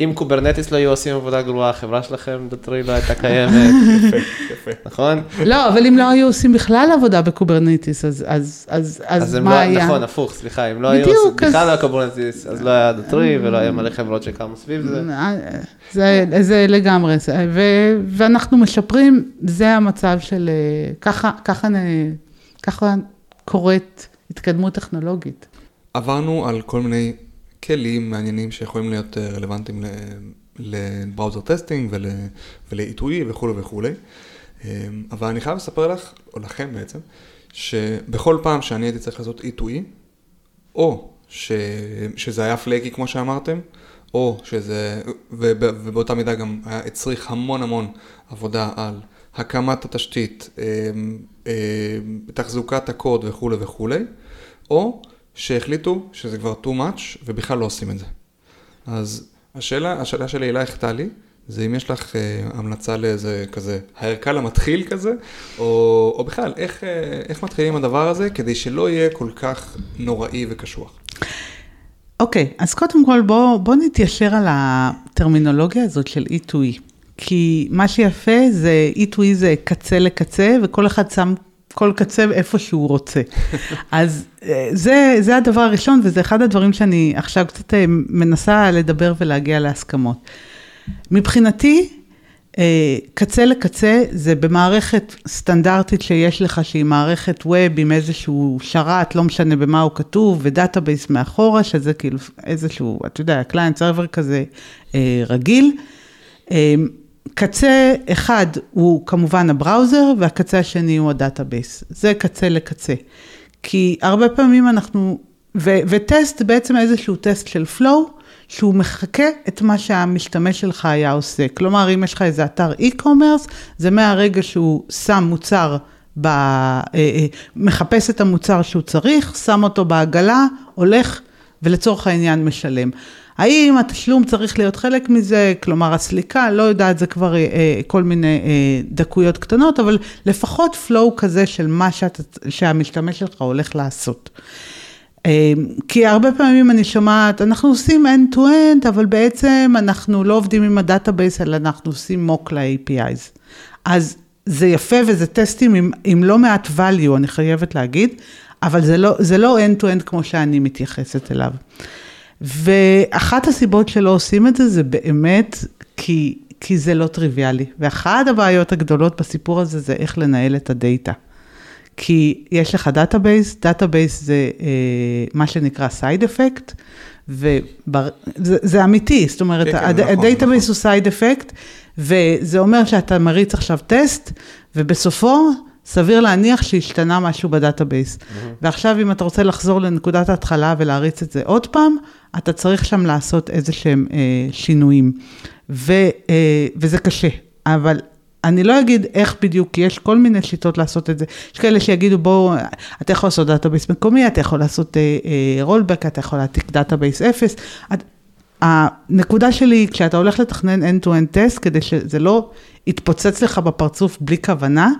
S2: אם Kubernetes לא היו עושים עבודה גרועה, החברה שלכם, Datree, לא הייתה קיימת, (laughs)
S1: יפה, יפה.
S2: נכון?
S3: לא, אבל אם לא היו עושים בכלל עבודה ב Kubernetes, אז, אז, אז, אז,
S2: אז הם
S3: מה
S2: לא,
S3: היה?
S2: נכון, הפוך, סליחה, אם לא היו עושים, בכלל
S3: אז-
S2: לא Kubernetes, אז לא היה Datree ולא היה מלא חברות שקמו סביב זה.
S3: זה, זה לגמרי, ו, ואנחנו משפרים, זה המצב של, אה, ככה, ככה, נ- ככה קורית התקדמות טכנולוגית.
S1: עברנו על כל מיני כלים מעניינים שיכולים להיות אה, רלוונטיים ל browser testing ול- ול E2E וכולי וכולי. אה, אבל אני חייב לספר לך, או לכם בעצם, שבכל פעם שאני הייתי צריך לעשות E2E, או ש... שזה היה flaky כמו שאמרתם, או שזה, וב... ובאותה מידה גם היה הצריך המון המון עבודה על הקמת התשתית, אה, אה, תחזוקת הקוד וכולי וכולי, או שהחליטו שזה כבר too much ובכלל לא עושים את זה. אז השאלה, השאלה שלי אלייך טלי, זה אם יש לך אה, המלצה לאיזה כזה, הערכה למתחיל כזה, או, או בכלל, איך, אה, איך מתחילים עם הדבר הזה כדי שלא יהיה כל כך נוראי וקשוח.
S3: אוקיי, אז קודם כל בוא, בוא נתיישר על הטרמינולוגיה הזאת של E2E. כי מה שיפה זה E2E זה קצה לקצה, וכל אחד שם כל קצה איפה שהוא רוצה. (laughs) אז אה, זה, זה הדבר הראשון, וזה אחד הדברים שאני עכשיו קצת אה, מנסה לדבר ולהגיע להסכמות. מבחינתי, אה, קצה לקצה זה במערכת סטנדרטית שיש לך, שהיא מערכת web עם איזשהו שרת, לא משנה במה הוא כתוב, ו database מאחורה, שזה כאילו איזשהו, אתה יודע, client server כזה רגיל. קצה אחד הוא כמובן ה browser, והקצה השני הוא ה database. זה קצה לקצה. כי הרבה פעמים אנחנו, ו, וטסט בעצם איזשהו טסט של flow, שהוא מחקה את מה שהמשתמש שלך היה עושה. כלומר, אם יש לך איזה אתר e-commerce, זה מהרגע שהוא שם מוצר, ב, אה, אה, מחפש את המוצר שהוא צריך, שם אותו בעגלה, הולך ולצורך העניין משלם. האם התשלום צריך להיות חלק מזה, כלומר הסליקה, לא יודעת, זה כבר אה, כל מיני אה, דקויות קטנות, אבל לפחות flow כזה של מה שאת, שהמשתמש שלך הולך לעשות. אה, כי הרבה פעמים אני שומעת, אנחנו עושים end-to-end, אבל בעצם אנחנו לא עובדים עם ה database, אלא אנחנו עושים mock ל-APIs. אז זה יפה וזה טסטים עם, עם לא מעט value, אני חייבת להגיד, אבל זה לא, זה לא end-to-end כמו שאני מתייחסת אליו. ואחת הסיבות שלא עושים את זה, זה באמת כי, כי זה לא טריוויאלי. ואחת הבעיות הגדולות בסיפור הזה זה איך לנהל את הדאטה. כי יש לך database, database זה אה, מה שנקרא side effect, וזה אמיתי, זאת אומרת,
S1: כן, כן,
S3: הד-
S1: נכון,
S3: ה database
S1: נכון.
S3: הוא side effect, וזה אומר שאתה מריץ עכשיו טסט, ובסופו סביר להניח שהשתנה משהו ב database. ועכשיו אם אתה רוצה לחזור לנקודת ההתחלה ולהריץ את זה עוד פעם, אתה צריך שם לעשות איזה שהם אה, שינויים. ו, אה, וזה קשה, אבל אני לא אגיד איך בדיוק, כי יש כל מיני שיטות לעשות את זה. יש כאלה שיגידו, בואו, אתה יכול לעשות database מקומי, אתה יכול לעשות rollback, אתה יכול להעתיק database אפס. את- הנקודה שלי היא, כשאתה הולך לתכנן end-to-end טסט, כדי שזה לא יתפוצץ לך בפרצוף בלי כוונה,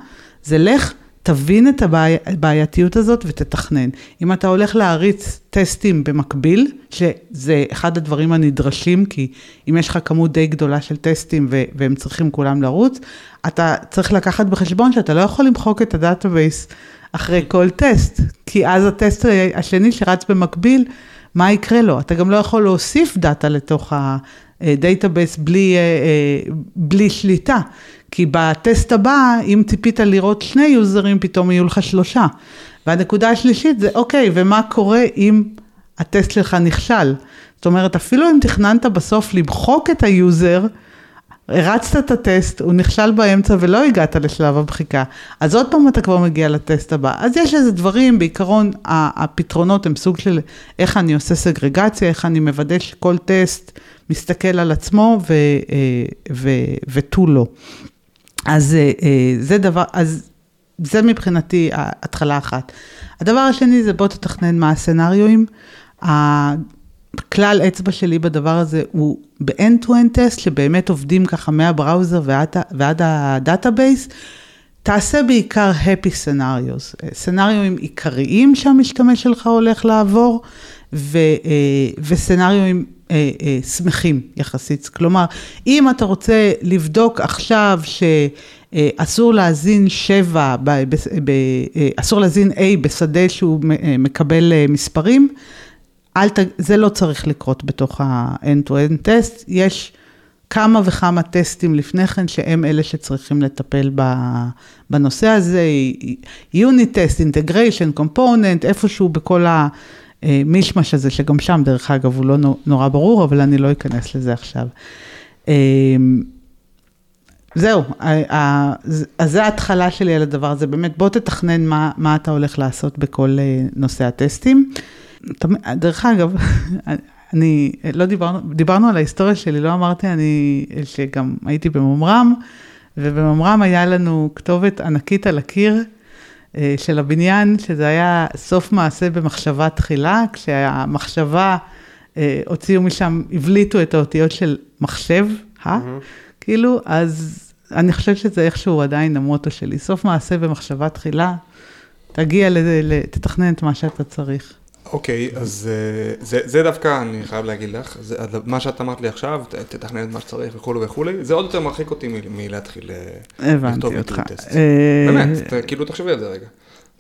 S3: זה לך, תבין את הבעייתיות הזאת ותתכנן. אם אתה הולך להריץ טסטים במקביל, שזה אחד הדברים הנדרשים, כי אם יש לך כמות די גדולה של טסטים והם צריכים כולם לרוץ, אתה צריך לקחת בחשבון שאתה לא יכול למחוק את ה database אחרי כל טסט, כי אז הטסט השני שרץ במקביל, מה יקרה לו? אתה גם לא יכול להוסיף דאטה לתוך ה database בלי, אה, אה, בלי שליטה, כי בטסט הבא, אם ציפית לראות שני יוזרים, פתאום יהיו לך שלושה. והנקודה השלישית זה, אוקיי, ומה קורה אם הטסט שלך נכשל? זאת אומרת, אפילו אם תכננת בסוף למחוק את היוזר, הרצת את הטסט, הוא נכשל באמצע ולא הגעת לשלב המחיקה, אז עוד פעם אתה כבר מגיע לטסט הבא. אז יש איזה דברים, בעיקרון הפתרונות הם סוג של איך אני עושה סגרגציה, איך אני מוודא שכל טסט מסתכל על עצמו אה, ותו לא. אז אה, אה, זה דבר, אז זה מבחינתי התחלה אחת. הדבר השני זה בוא תתכנן מה הסצנריואים. כלל אצבע שלי בדבר הזה הוא ב-end-to-end טסט, שבאמת עובדים ככה מה browser ועד, ועד ה database, תעשה בעיקר happy scenarios, סצנריואים עיקריים שהמשתמש שלך הולך לעבור, ו, אה, וסצנריואים אה, אה, שמחים יחסית. כלומר, אם אתה רוצה לבדוק עכשיו שאסור להזין שבע, אסור להזין A בשדה שהוא מקבל מספרים, ת... זה לא צריך לקרות בתוך ה-end-to-end טסט, יש כמה וכמה טסטים לפני כן שהם אלה שצריכים לטפל בנושא הזה, Unit Test, Integration, Component, איפשהו בכל המישמש הזה, שגם שם דרך אגב הוא לא נורא ברור, אבל אני לא אכנס לזה עכשיו. אמ, זהו, אז זה ההתחלה שלי על הדבר הזה, באמת בוא תתכנן מה, מה אתה הולך לעשות בכל אה, נושא הטסטים. דרך אגב, (laughs) אני, לא דיברנו, דיברנו על ההיסטוריה שלי, לא אמרתי אני, שגם הייתי בממר"ם, ובממר"ם היה לנו כתובת ענקית על הקיר אה, של הבניין, שזה היה סוף מעשה במחשבה תחילה, כשהמחשבה, אה, הוציאו משם, הבליטו את האותיות של מחשב, אה? כאילו, אז אני חושבת שזה איכשהו עדיין המוטו שלי, סוף מעשה במחשבה תחילה, תגיע, תתכנן את מה שאתה צריך.
S1: אוקיי, אז אה, זה, זה דווקא, אני חייב להגיד לך, זה, מה שאת אמרת לי עכשיו, תתכנן את מה שצריך וכולי וכולי, זה עוד יותר מרחיק אותי מלהתחיל
S3: אה, לכתוב אותך.
S1: טסט. אה, באמת, כאילו תחשבי על זה רגע.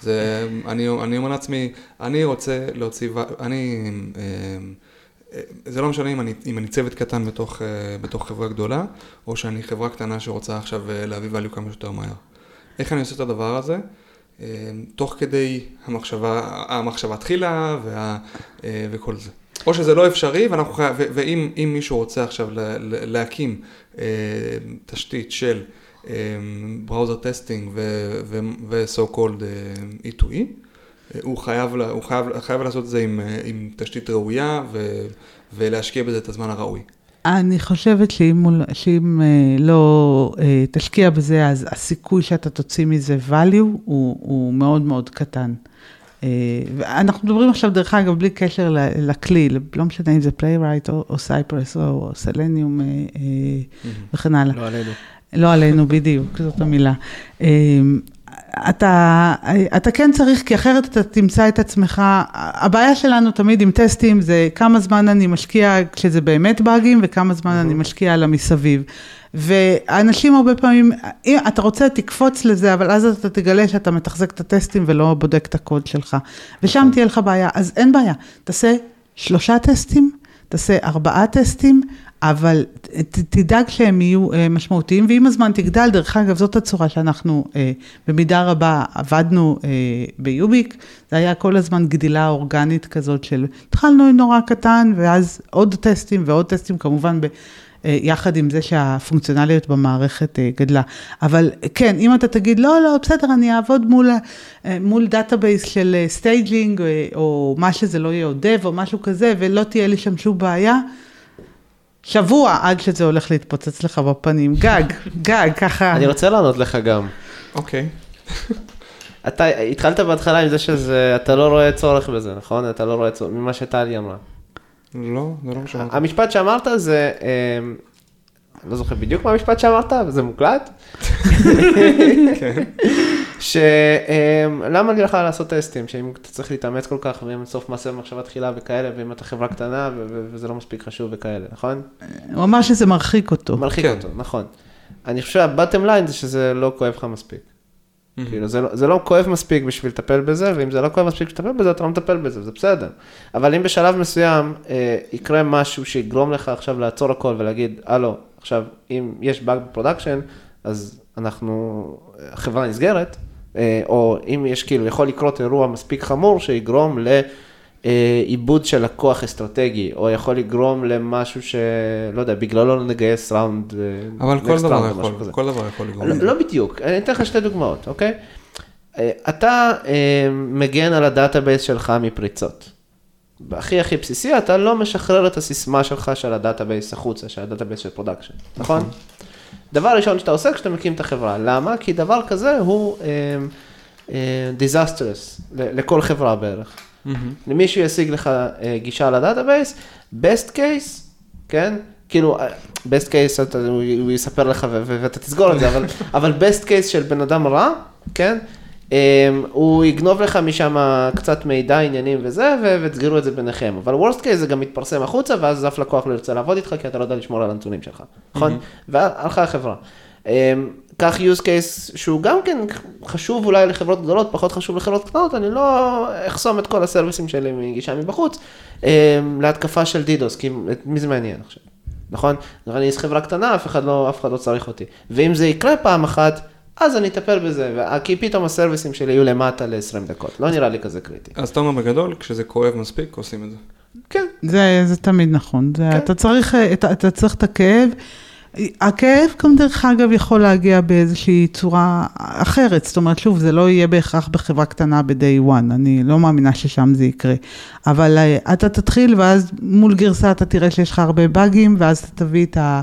S1: זה, אני, אני אומר לעצמי, אני רוצה להוציא, אני, זה לא משנה אם אני, אם אני צוות קטן בתוך, בתוך חברה גדולה, או שאני חברה קטנה שרוצה עכשיו להביא value כמה שיותר מהר. איך אני עושה את הדבר הזה? תוך כדי המחשבה, המחשבה תחילה וה, אה, וכל זה. או שזה לא אפשרי, ואנחנו חייב, ואם מישהו רוצה עכשיו להקים אה, תשתית של browser testing ו-so called E2E, אה, הוא חייב, הוא חייב, חייב לעשות את זה עם, עם תשתית ראויה ו, ולהשקיע בזה את הזמן הראוי.
S3: אני חושבת שאם, שאם אה, לא אה, תשקיע בזה, אז הסיכוי שאתה תוציא מזה value הוא, הוא מאוד מאוד קטן. אה, אנחנו מדברים עכשיו, דרך אגב, בלי קשר לכלי, לא משנה אם זה Playwright או, או Cypress או סלניום וכן הלאה.
S2: לא עלינו.
S3: לא עלינו, בדיוק, זאת המילה. אתה, אתה כן צריך, כי אחרת אתה תמצא את עצמך, הבעיה שלנו תמיד עם טסטים זה כמה זמן אני משקיע כשזה באמת באגים וכמה זמן אני משקיע על המסביב. ואנשים הרבה פעמים, אם אתה רוצה תקפוץ לזה, אבל אז אתה תגלה שאתה מתחזק את הטסטים ולא בודק את הקוד שלך. ושם תהיה לך בעיה, אז אין בעיה, תעשה שלושה טסטים, תעשה ארבעה טסטים, אבל ת, תדאג שהם יהיו אה, משמעותיים, ועם הזמן תגדל, דרך אגב, זאת הצורה שאנחנו אה, במידה רבה עבדנו אה, ביוביק, זה היה כל הזמן גדילה אורגנית כזאת של, התחלנו נורא קטן, ואז עוד טסטים ועוד טסטים, כמובן ב... יחד עם זה שהפונקציונליות במערכת גדלה. אבל כן, אם אתה תגיד, לא, לא, בסדר, אני אעבוד מול, מול database של staging, או מה שזה לא יהיה, או או משהו כזה, ולא תהיה לי שם שום בעיה, שבוע עד שזה הולך להתפוצץ לך בפנים, גג, גג, ככה.
S2: אני רוצה לענות לך גם.
S1: אוקיי.
S2: אתה התחלת בהתחלה עם זה שאתה לא רואה צורך בזה, נכון? אתה לא רואה צורך, ממה שטלי אמרה.
S1: לא, זה לא מה שאמרתי.
S2: המשפט שאמרת זה, אמ, לא זוכר בדיוק מה המשפט שאמרת, זה מוקלט. (laughs) שלמה לי לך לעשות טסטים, שאם אתה צריך להתאמץ כל כך, ואם סוף מעשה במחשבה תחילה וכאלה, ואם אתה חברה קטנה וזה לא מספיק חשוב וכאלה, נכון?
S3: הוא אמר שזה מרחיק אותו.
S2: מרחיק
S1: כן.
S2: אותו, נכון. אני חושב שהבטם ליין זה שזה לא כואב לך מספיק. כאילו, זה, לא- זה לא כואב מספיק בשביל לטפל בזה, ואם זה לא כואב מספיק בשביל לטפל בזה, אתה לא מטפל בזה, זה בסדר. אבל אם בשלב מסוים אה, יקרה משהו שיגרום לך עכשיו לעצור הכל ולהגיד, הלו, עכשיו, אם יש באג ב production, אז אנחנו, החברה נסגרת, אה, או אם יש כאילו, יכול לקרות אירוע מספיק חמור שיגרום לאיבוד של לקוח אסטרטגי, או יכול לגרום למשהו שלא יודע, בגללו לא נגייס round, אה,
S1: אבל כל דבר יכול. כל דבר יכול לגרום.
S2: לא. לא בדיוק, אני אתן לך שתי דוגמאות, אוקיי? אה, אתה אה, מגן על ה database שלך מפריצות. הכי הכי בסיסי, אתה לא משחרר את הסיסמה שלך של ה database החוצה, של ה database של production, נכון? דבר ראשון שאתה עושה כשאתה מקים את החברה, למה? כי דבר כזה הוא disastrous לכל חברה בערך.
S1: מהמם.
S2: למישהו ישיג לך אה, גישה ל database, best case, כן? כאילו, אה, best case, אתה, הוא, יספר לך ואתה תסגור את זה, אבל, (laughs) אבל best case של בן אדם רע, כן? Um, הוא יגנוב לך משם קצת מידע, עניינים וזה, ותסגרו את זה ביניכם. אבל worst case זה גם מתפרסם החוצה, ואז אף לקוח לא ירצה לעבוד איתך, כי אתה לא יודע לשמור על הנתונים שלך, נכון? והלכה החברה. Um, קח use case שהוא גם כן חשוב אולי לחברות גדולות, פחות חשוב לחברות קטנות, אני לא אחסום את כל הסרוויסים שלי מגישה מבחוץ, um, להתקפה של דידוס, כי מי זה מעניין עכשיו, נכון? אני חברה קטנה, אף אחד לא, אף אחד לא צריך אותי. ואם זה יקרה פעם אחת, אז אני אטפל בזה, כי פתאום הסרוויסים שלי יהיו למטה ל-20 דקות, לא נראה לי כזה קריטי.
S1: אז אתה אומר בגדול, כשזה כואב מספיק, עושים את זה.
S2: כן,
S3: זה, זה תמיד נכון, זה,
S2: כן.
S3: אתה, צריך, אתה, אתה צריך את הכאב. הכאב גם דרך אגב יכול להגיע באיזושהי צורה אחרת, זאת אומרת שוב, זה לא יהיה בהכרח בחברה קטנה ב-day one, אני לא מאמינה ששם זה יקרה. אבל אה, אתה תתחיל ואז מול גרסה אתה תראה שיש לך הרבה באגים, ואז אתה תביא את ה...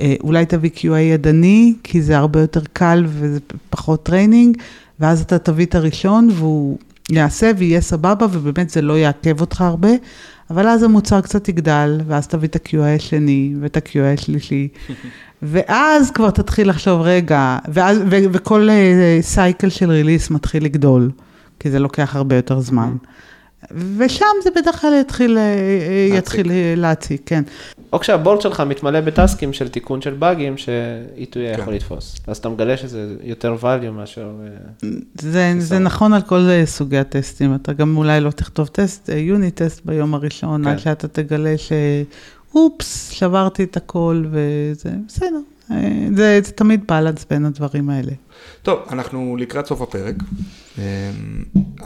S3: אה, אולי תביא QA ידני, כי זה הרבה יותר קל וזה פחות training, ואז אתה תביא את הראשון והוא יעשה ויהיה סבבה, ובאמת זה לא יעכב אותך הרבה, אבל אז המוצר קצת יגדל, ואז תביא את ה-QA השני ואת ה-QA השלישי, (laughs) ואז כבר תתחיל לחשוב, רגע, ואז, ו- וכל cycle של release מתחיל לגדול, כי זה לוקח הרבה יותר זמן. ושם זה בדרך כלל יתחיל, אה, אה. יתחיל אה, להציק, כן.
S2: או כשהבורד שלך מתמלא בטסקים של תיקון של באגים ש-E2A
S1: כן.
S2: יכול לתפוס. אז אתה מגלה שזה יותר value מאשר...
S3: זה, זה נכון על כל סוגי הטסטים, אתה גם אולי לא תכתוב טסט, יוניט טסט ביום הראשון,
S2: כן.
S3: עד שאתה תגלה שאופס, שברתי את הכל וזה בסדר. אה, זה, זה תמיד בלנס בין הדברים האלה.
S1: טוב, אנחנו לקראת סוף הפרק. אמ,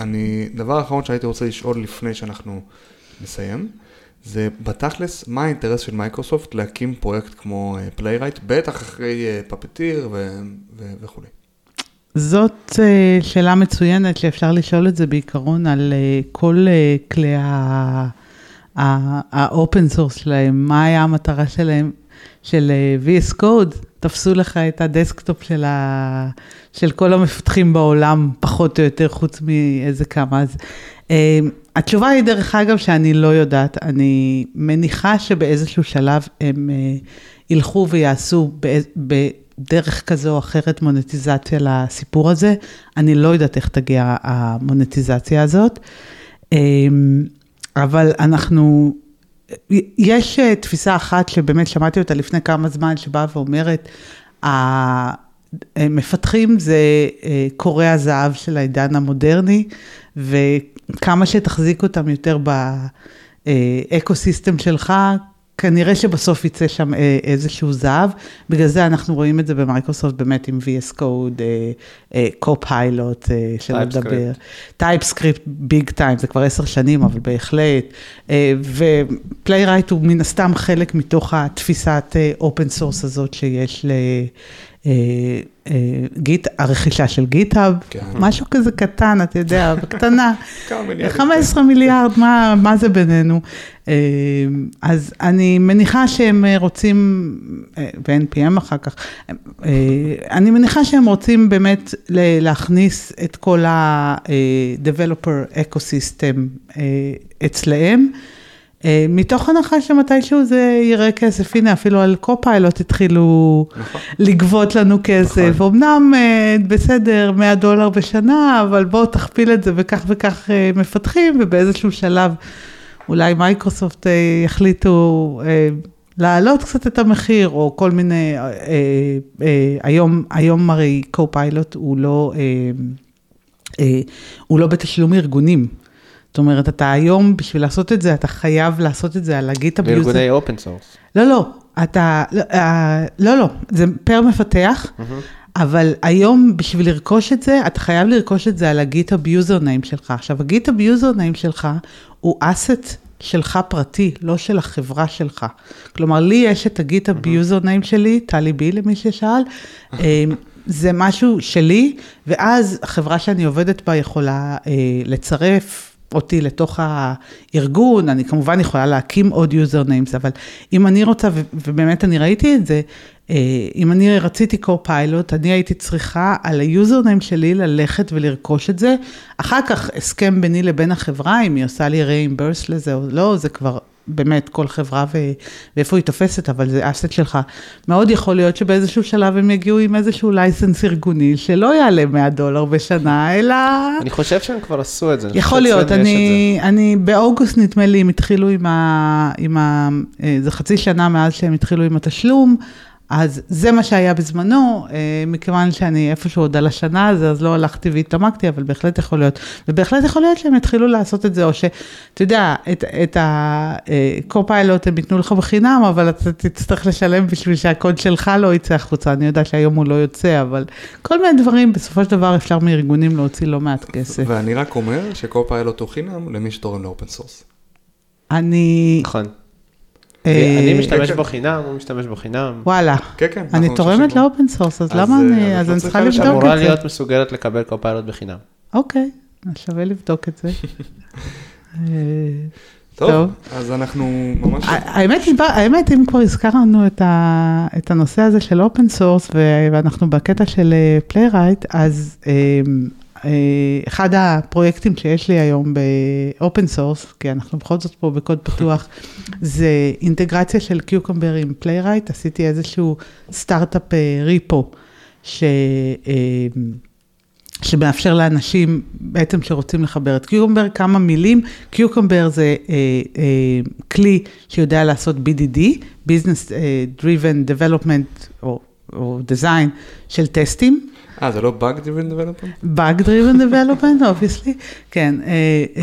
S1: אני, דבר אחרון שהייתי רוצה לשאול לפני שאנחנו נסיים, זה בתכלס, מה האינטרס של מייקרוסופט להקים פרויקט כמו Playwright, בטח אחרי Puppeteer וכולי.
S3: זאת אה, שאלה מצוינת שאפשר לשאול את זה בעיקרון על אה, כל אה, כלי ה open source שלהם, מה היה המטרה שלהם, של אה, VS Code, תפסו לך את ה desktop של, ה, של כל המפתחים בעולם, פחות או יותר, חוץ מאיזה כמה. אז אה, התשובה היא דרך אגב שאני לא יודעת, אני מניחה שבאיזשהו שלב הם אה, ילכו ויעשו באיז- בדרך כזו או אחרת מונטיזציה לסיפור הזה. אני לא יודעת איך תגיע המונטיזציה הזאת, אה, אבל אנחנו, יש אה, תפיסה אחת שבאמת שמעתי אותה לפני כמה זמן, שבאה ואומרת, המפתחים זה אה, כורי הזהב של העידן המודרני, וכמה שתחזיק אותם יותר ב ecosystem שלך, כנראה שבסוף יצא שם אה, איזשהו זהב, בגלל זה אנחנו רואים את זה במייקרוסופט באמת עם VS Code, Copilot, שלא
S2: TypeScript.
S3: לדבר, TypeScript big time, זה כבר עשר שנים, אבל בהחלט, אה, ו Playwright הוא מן הסתם חלק מתוך התפיסת open source הזאת שיש ל... אה, אה, גיט, הרכישה של גיטהאב,
S1: כן.
S3: משהו כזה קטן, אתה יודע, (laughs) בקטנה.
S1: כמה מיליארדים.
S3: 15 מיליארד, מה, מה זה בינינו? אה, אז אני מניחה שהם אה, רוצים, אה, ו-NPM אחר כך, אה, אני מניחה שהם רוצים באמת להכניס את כל ה-Developer Ecosystem אה, אצלהם. אה, מתוך הנחה שמתישהו זה יראה כסף, הנה אפילו על קו-פיילוט התחילו
S1: נכון.
S3: לגבות לנו כסף,
S1: נכון.
S3: אמנם אה, בסדר, 100 דולר בשנה, אבל בואו תכפיל את זה בכך וכך אה, מפתחים, ובאיזשהו שלב אולי מייקרוסופט יחליטו להעלות קצת את המחיר, או כל מיני, היום, היום הרי Copilot הוא לא, הוא לא בתשלום ארגונים. זאת אומרת, אתה היום, בשביל לעשות את זה, אתה חייב לעשות את זה על ה GitHub user.
S2: בארגוני open source.
S3: לא, לא, אתה, לא, אה, לא, לא, זה פר מפתח, אבל היום בשביל לרכוש את זה, אתה חייב לרכוש את זה על ה GitHub username שלך. עכשיו, ה GitHub username שלך הוא asset שלך פרטי, לא של החברה שלך. כלומר, לי יש את ה GitHub username שלי, tallyb למי ששאל, (laughs) אה, זה משהו שלי, ואז החברה שאני עובדת בה יכולה אה, לצרף. אותי לתוך הארגון, אני כמובן יכולה להקים עוד usernames, אבל אם אני רוצה, ובאמת אני ראיתי את זה, אה, אם אני רציתי Copilot, אני הייתי צריכה על ה username שלי ללכת ולרכוש את זה. אחר כך הסכם ביני לבין החברה, אם היא עושה לי reimburse לזה או לא, זה כבר באמת כל חברה ו- ואיפה היא תופסת, אבל זה asset שלך. מאוד יכול להיות שבאיזשהו שלב הם יגיעו עם איזשהו license ארגוני, שלא יעלה 100 דולר בשנה, אלא...
S2: אני חושב שהם כבר עשו את זה.
S3: יכול להיות, אני, אני באוגוסט נדמה לי, הם התחילו עם ה... עם ה אה, זה חצי שנה מאז שהם התחילו עם התשלום, אז זה מה שהיה בזמנו, אה, מכיוון שאני איפשהו עוד על השנה הזו, אז לא הלכתי והתעמקתי, אבל בהחלט יכול להיות. ובהחלט יכול להיות שהם יתחילו לעשות את זה, או שאתה יודע, את, את ה-Copilot הם ייתנו לך בחינם, אבל אתה תצטרך לשלם בשביל שהקוד שלך לא יצא החוצה. אני יודעת שהיום הוא לא יוצא, אבל כל מיני דברים, בסופו של דבר אפשר מארגונים להוציא לא מעט כסף.
S1: ואני רק אומר ש Copilot הוא חינם למי שתורם ל open
S3: source.
S2: אני... נכון.
S3: אה,
S2: אני משתמש
S1: כן.
S2: בו חינם, הוא משתמש בו חינם.
S3: וואלה.
S1: כן, כן.
S3: אני תורמת.
S1: ל
S3: open source, אז
S1: אז,
S3: למה
S1: אה,
S3: אני,
S1: אז
S3: אני
S1: צריכה.
S3: לבדוק
S2: אמורה
S3: את זה.
S2: להיות מסוגלת לקבל Copilot בחינם.
S3: אוקיי, אז שווה לבדוק את זה. (laughs) אה,
S1: טוב. אז אנחנו ממש...
S3: האמת, אם כבר הזכרנו את, הנושא הזה של open source, ואנחנו בקטע של Playwright, אז אה, אה, אחד הפרויקטים שיש לי היום ב open source, כי אנחנו בכל זאת פה בקוד פתוח, (laughs) זה אינטגרציה של Cucumber עם Playwright, עשיתי איזשהו סטארט-אפ אה, ריפו, ש... אה, שמאפשר לאנשים בעצם שרוצים לחבר את קיוקמבר, כמה מילים, קיוקמבר זה אה, אה, כלי שיודע לעשות BDD, Business אה, Driven Development או, או Design של טסטים,
S1: אה, זה לא Bug Driven Development?
S3: Bug Driven Development, obviously, כן, אה, אה,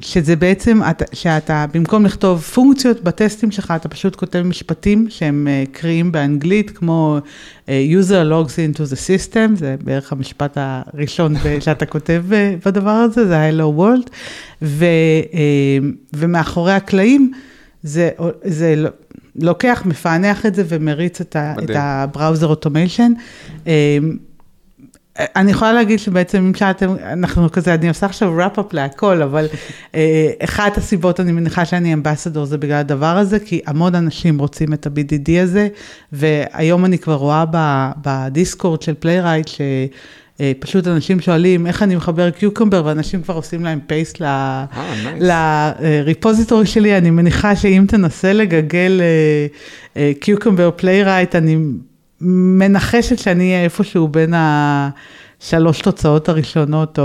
S3: שזה בעצם, אתה, שאתה במקום לכתוב פונקציות בטסטים שלך, אתה פשוט כותב משפטים שהם אה, קריאים באנגלית, כמו user logs into the system, זה בערך המשפט הראשון (laughs) שאתה כותב בדבר הזה, זה ה-Hello World, ו, ומאחורי הקלעים, זה, זה לוקח, מפענח את זה ומריץ את, ה, את. הבראוזר אוטומיישן. אני יכולה להגיד שבעצם אם שאתם, אנחנו כזה, אני עושה עכשיו wrap-up להכל, אבל אה, אחת הסיבות, אני מניחה שאני אמבסדור, זה בגלל הדבר הזה, כי המון אנשים רוצים את ה-BDD הזה, והיום אני כבר רואה ב Discord של Playwright, שפשוט אנשים שואלים איך אני מחבר Cucumber, ואנשים כבר עושים להם paste ל...
S1: אה. ל
S3: repository שלי, אני מניחה שאם תנסה לגגל Cucumber Playwright, אני מנחשת שאני אהיה איפשהו בין השלוש תוצאות הראשונות או.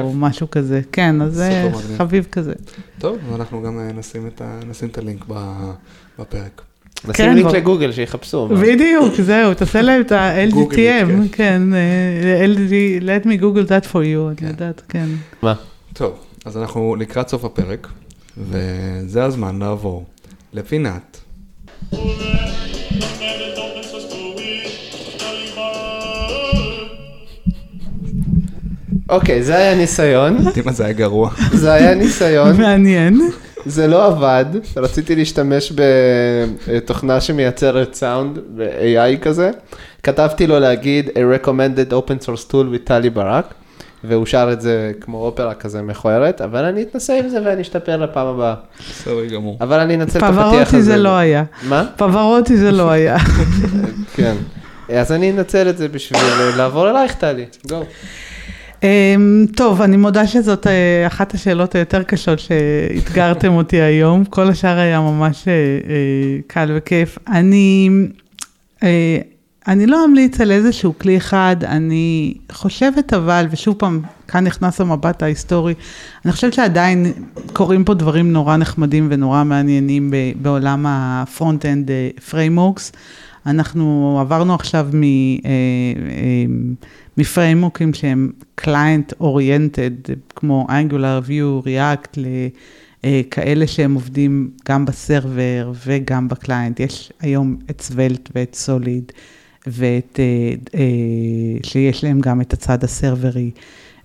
S3: או משהו כזה. כן, אז זה. חביב כזה.
S1: טוב, ואנחנו גם אה, נשים את ה- נשים את הלינק ב- בפרק.
S3: כן,
S2: נשים לינק
S3: בוא.
S2: לגוגל שיחפשו.
S3: בדיוק, זהו, תעשה להם את ה-LGTM,
S1: כן.
S3: כן, אה, LG, let me google that for you,
S1: כן.
S3: אני יודעת, כן.
S2: מה?
S1: טוב, אז אנחנו לקראת סוף הפרק, וזה הזמן לעבור לפינת.
S2: אוקיי, זה היה ניסיון.
S1: תראי מה זה היה גרוע.
S2: זה היה ניסיון.
S3: מעניין.
S2: זה לא עבד, רציתי להשתמש בתוכנה שמייצרת סאונד ב-AI כזה. כתבתי לו להגיד a recommended open source tool with טלי ברק, והוא שר את זה כמו אופרה כזה מכוערת, אבל אני אתנסה עם זה ואני אשתפר לפעם הבאה.
S1: בסדר גמור.
S2: אבל אני אנצל את הפתיח הזה.
S3: פברוטי זה לא היה.
S2: מה?
S3: פברוטי זה לא היה. (laughs)
S2: כן. אז אני אנצל את זה בשביל לעבור אלייך טלי. גו.
S3: אמ, טוב, אני מודה שזאת אה, אחת השאלות היותר קשות שאתגרתם (laughs) אותי היום. כל השאר היה ממש אה, אה, קל וכיף. אני, אה, אני לא אמליץ על איזשהו כלי אחד, אני חושבת אבל, ושוב פעם, כאן נכנס המבט ההיסטורי, אני חושבת שעדיין קורים פה דברים נורא נחמדים ונורא מעניינים בעולם ה frontend frameworks. אנחנו עברנו עכשיו מ... אה, אה, מפריימורקים שהם client oriented, כמו Angular, Vue, React, לכאלה שהם עובדים גם ב server וגם ב client. יש היום את Svelte ואת Solid, ואת, אה, אה, שיש להם גם את הצד הסרברי,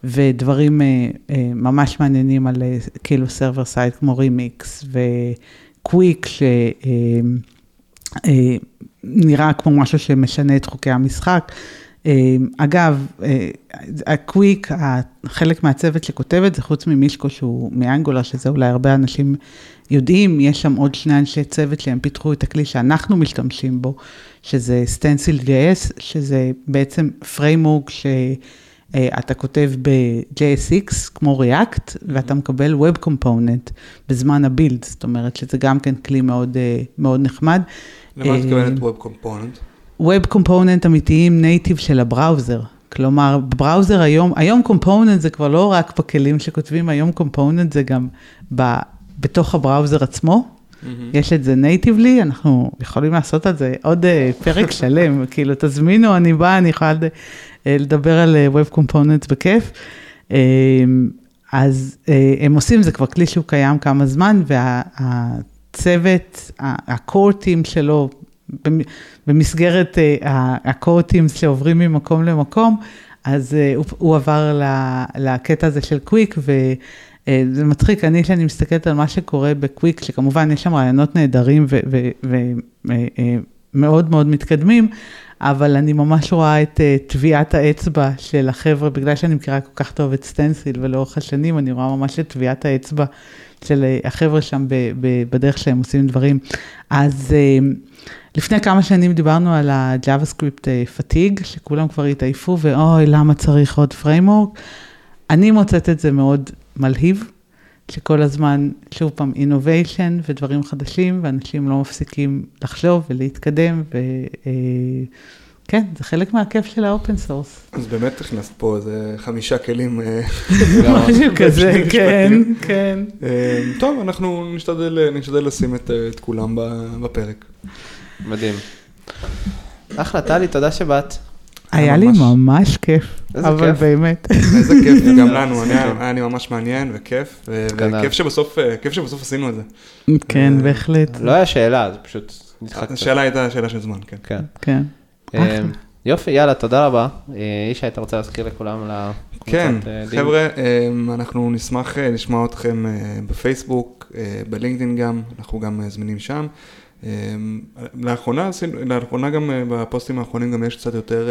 S3: ודברים אה, ממש מעניינים על כאילו server side כמו רימיקס וקוויק, ש... אה, אה, נראה כמו משהו שמשנה את חוקי המשחק. אה, אגב, אה, הקוויק, חלק מהצוות שכותב את זה, חוץ ממישקו שהוא מ Angular, שזה אולי הרבה אנשים יודעים, יש שם עוד שני אנשי צוות שהם פיתחו את הכלי שאנחנו משתמשים בו, שזה Stencil JS, שזה בעצם framework שאתה כותב ב-JSX כמו React, ואתה מקבל Web Component בזמן ה build, זאת אומרת שזה גם כן כלי מאוד, אה, מאוד נחמד.
S1: למה את מתכוונת Web Component?
S3: Web Component אמיתיים native של ה browser. כלומר, browser היום, היום Component זה כבר לא רק בכלים שכותבים, היום Component זה גם ב, בתוך ה browser עצמו. Mm-hmm. יש את זה natively, אנחנו יכולים לעשות על זה עוד uh, פרק (laughs) שלם, כאילו תזמינו, אני באה, אני יכולה uh, לדבר על uh, Web Components בכיף. Uh, אז uh, הם עושים, זה כבר כלי שהוא קיים כמה זמן, והצוות, ה-core team שלו, במסגרת הקורטים שעוברים ממקום למקום, אז הוא, הוא עבר לקטע הזה של קוויק, וזה מצחיק, אני, כשאני מסתכלת על מה שקורה בקוויק, שכמובן יש שם רעיונות נהדרים ומאוד מאוד מתקדמים, אבל אני ממש רואה את טביעת האצבע של החבר'ה, בגלל שאני מכירה כל כך טוב את סטנסיל, ולאורך השנים אני רואה ממש את טביעת האצבע של החבר'ה שם בדרך שהם עושים דברים. אז לפני כמה שנים דיברנו על ה-JavaScript fatigue, שכולם כבר התעייפו, ואוי, למה צריך עוד framework? אני מוצאת את זה מאוד מלהיב, שכל הזמן, שוב פעם, innovation ודברים חדשים, ואנשים לא מפסיקים לחשוב ולהתקדם, וכן, זה חלק מהכיף של ה open source.
S1: אז באמת הכנסת פה איזה חמישה כלים. (laughs)
S3: משהו כזה, כן, כן.
S1: טוב, אנחנו נשתדל לשים את כולם בפרק.
S2: מדהים. אחלה, טלי, תודה שבאת.
S3: היה לי ממש כיף, אבל באמת.
S1: איזה כיף, (laughs) גם לנו, היה לי ממש מעניין וכיף, וכיף שבסוף עשינו את זה.
S3: כן, בהחלט.
S2: לא היה שאלה, זה פשוט
S1: נדחק. השאלה הייתה שאלה של זמן, כן.
S3: כן.
S2: יופי, יאללה, תודה רבה. ישי, אתה רוצה להזכיר לכולם על הקבוצת
S1: כן, חבר'ה, אנחנו נשמח לשמוע אתכם בפייסבוק, בלינקדאין גם, אנחנו גם זמינים שם. לאחרונה, לאחרונה גם בפוסטים האחרונים גם יש קצת יותר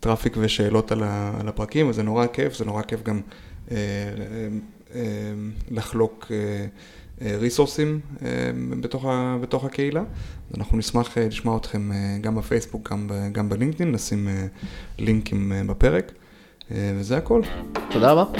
S1: traffic ושאלות על הפרקים, וזה נורא כיף, זה נורא כיף גם לחלוק ריסורסים בתוך, בתוך הקהילה. אנחנו נשמח לשמוע אתכם גם בפייסבוק, גם, גם בלינקדאין, נשים לינקים בפרק, וזה הכל.
S2: תודה רבה.